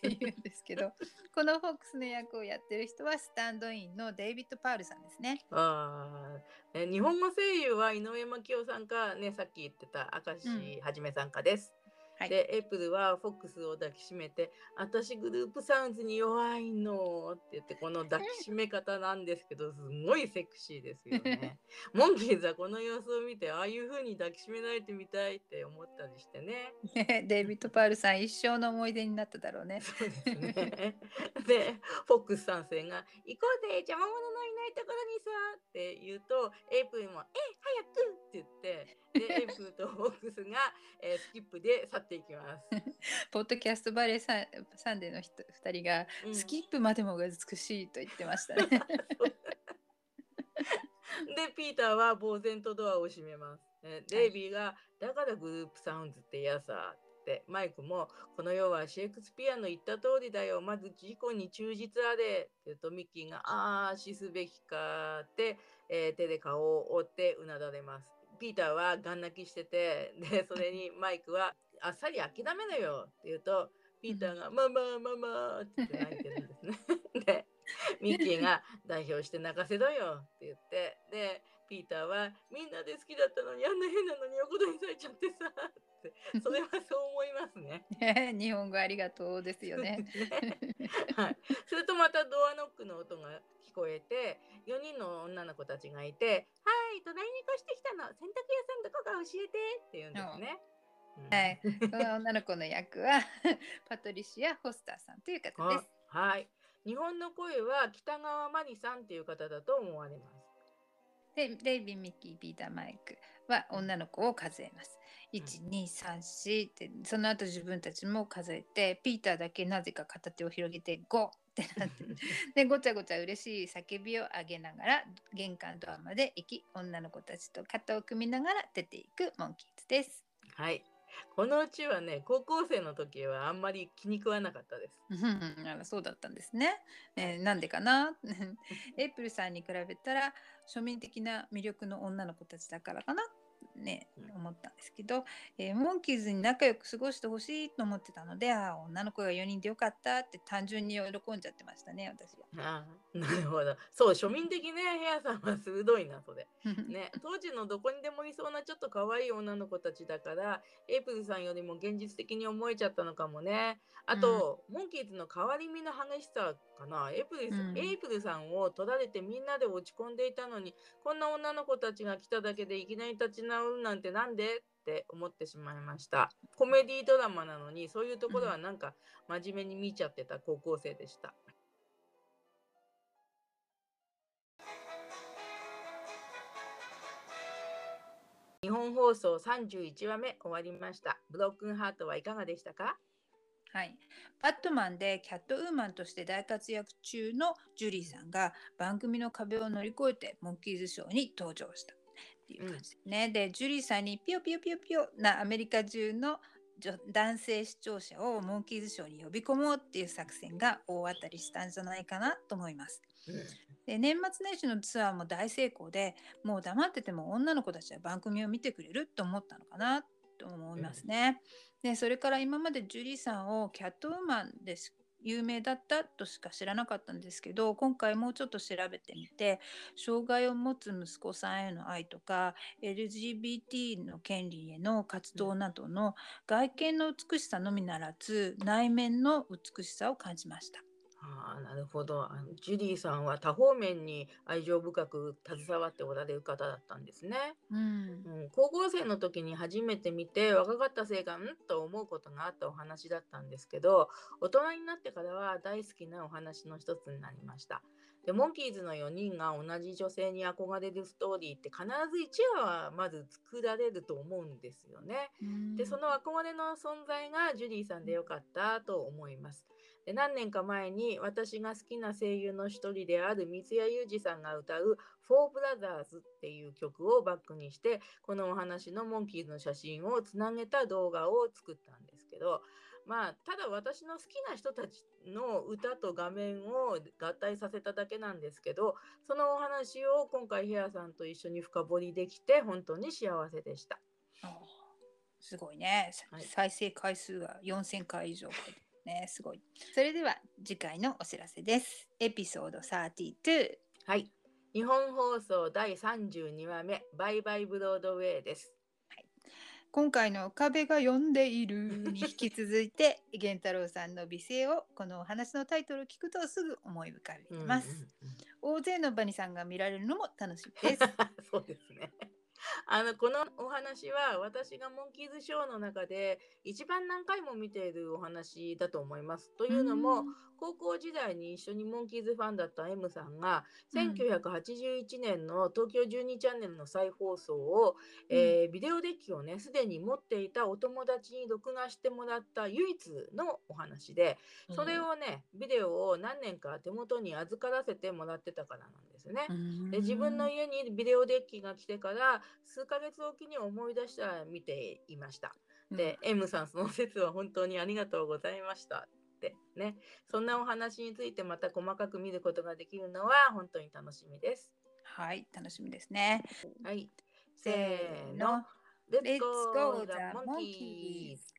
て言うんですけどこのフォックスの役をやってる人はスタンドインのデイビッド・パールさんですね。あえ日本語声優は井上真紀夫さんかねさっき言ってた明石はじめさんかです。はい、でエイプルはフォックスを抱きしめて「私グループサウンズに弱いの」って言ってこの抱きしめ方なんですけどすごいセクシーですよね。モンキーズはこの様子を見てああいう風に抱きしめられてみたいって思ったりしてね。ねデイビッド・パールさん一生の思い出になっただろうね。そうですねでフォックス参戦が「行こうぜ邪魔者ないところにさ」って言うとエイプルも「え早く!」って言ってで エイプルとフォックスが、えー、スキップで去っていきます。ポッドキャストバレーササンデーの人2人が、うん、スキップまでもが美しいと言ってましたね。でピーターは呆然とドアを閉めます。デイビーが、だからグループサウンズって嫌さってマイクもこの世はシェイクスピアの言った通りだよ。まず自己に忠実あれ。って言うとミッキーがああしすべきかって、えー、手で顔を折ってうなだれます。ピーターはガン泣きしててでそれに マイクは「あっさり諦めろよ」って言うとピーターが「ママママ」って言って泣いてるんですね。でミッキーが代表して泣かせろよ。って言ってでピーターはみんなで好きだったのにあんな変なのに横取りされちゃってさそれはそう思いますね。日本語ありがとうですよね。ねはい、するとまたドアノックの音が聞こえて4人の女の子たちがいて「はい隣に越してきたの洗濯屋さんどこか教えて」って言うんですね。はい、その女の子の役は パトリシア・ホスターさんという方です。はい。日本の声は北川真理さんという方だと思われます。で、デイビー・ミッキー・ピーター・マイクは女の子を数えます。1、2、3、4って、その後自分たちも数えて、ピーターだけなぜか片手を広げて5ってなって で、ごちゃごちゃ嬉しい叫びを上げながら、玄関ドアまで行き、女の子たちと肩を組みながら出ていくモンキーズです。はい。このうちはね高校生の時はあんまり気に食わなかったです。あらそうだったんですね。えー、なんでかな？エイプルさんに比べたら庶民的な魅力の女の子たちだからかなね、思ったんですけど、えー、モンキーズに仲良く過ごしてほしいと思ってたのであ女の子が4人でよかったって単純に喜んじゃってましたね私は。あなるほどそう庶民的ねヘアさんは鋭いなそれ。ね当時のどこにでもいそうなちょっと可愛い女の子たちだからエイプルさんよりも現実的に思えちゃったのかもね。あと、うん、モンキーズの変わり身の激しさかなエイプル,、うん、エイプルさんを取られてみんなで落ち込んでいたのにこんな女の子たちが来ただけでいきなり立ち直るなんてなんでって思ってしまいました。コメディドラマなのにそういうところはなんか真面目に見ちゃってた高校生でした。日本放送31話目終わりました。ブロックンハートはいかがでしたか？はい、バットマンでキャットウーマンとして大活躍中のジュリーさんが番組の壁を乗り越えてモンキーズショーに登場した。っていう感じですね。うん、でジュリーさんにピヨピヨピヨピヨなアメリカ中の男性視聴者をモンキーズショーに呼び込もうっていう作戦が大当たりしたんじゃないかなと思います。うん、で年末年始のツアーも大成功でもう黙ってても女の子たちは番組を見てくれると思ったのかなと思いますね。うん、でそれから今までジュリーさんをキャットウーマンです有名だったとしか知らなかったんですけど今回もうちょっと調べてみて障害を持つ息子さんへの愛とか LGBT の権利への活動などの外見の美しさのみならず内面の美しさを感じました。あなるほど。あのジュリーさんは多方面に愛情深く携わっておられる方だったんですね、うん、うん、高校生の時に初めて見て若かったせいかん？と思うことがあったお話だったんですけど大人になってからは大好きなお話の一つになりました。でモンキーズの4人が同じ女性に憧れるストーリーって必ず1話はまず作られると思うんですよね。でその憧れの存在がジュリーさんでよかったと思います。で何年か前に私が好きな声優の一人である三谷裕二さんが歌う「フォーブラザーズ」っていう曲をバックにしてこのお話のモンキーズの写真をつなげた動画を作ったんですけどまあただ私の好きな人たちの歌と画面を合体させただけなんですけどそのお話を今回ヘアさんと一緒に深掘りできて本当に幸せでした。すごいね、はい、再生回数が4000回以上ね。すごい。それでは次回のお知らせです。エピソード32。はい。日本放送第32話目、バイバイブロードウェイです。はい、今回の壁が読んでいるに引き続いて、源太郎さんの美声をこのお話のタイトルを聞くとすぐ思い浮かべます。大勢のバニさんが見られるのも楽しみです。そうですね。あのこのお話は私がモンキーズショーの中で一番何回も見ているお話だと思います。というのも、高校時代に一緒にモンキーズファンだった M さんが、1981年の東京12チャンネルの再放送を、うん、えー、ビデオデッキをねすでに持っていたお友達に録画してもらった唯一のお話でそれをね、ビデオを何年か手元に預からせてもらってたからなんですね。で自分の家にビデオデッキが来てから数ヶ月おきに思い出したら見ていました。で、うん、M さんその説は本当にありがとうございましたってねそんなお話についてまた細かく見ることができるのは本当に楽しみです。はい楽しみですね。はいせーの Let's go the monkeys!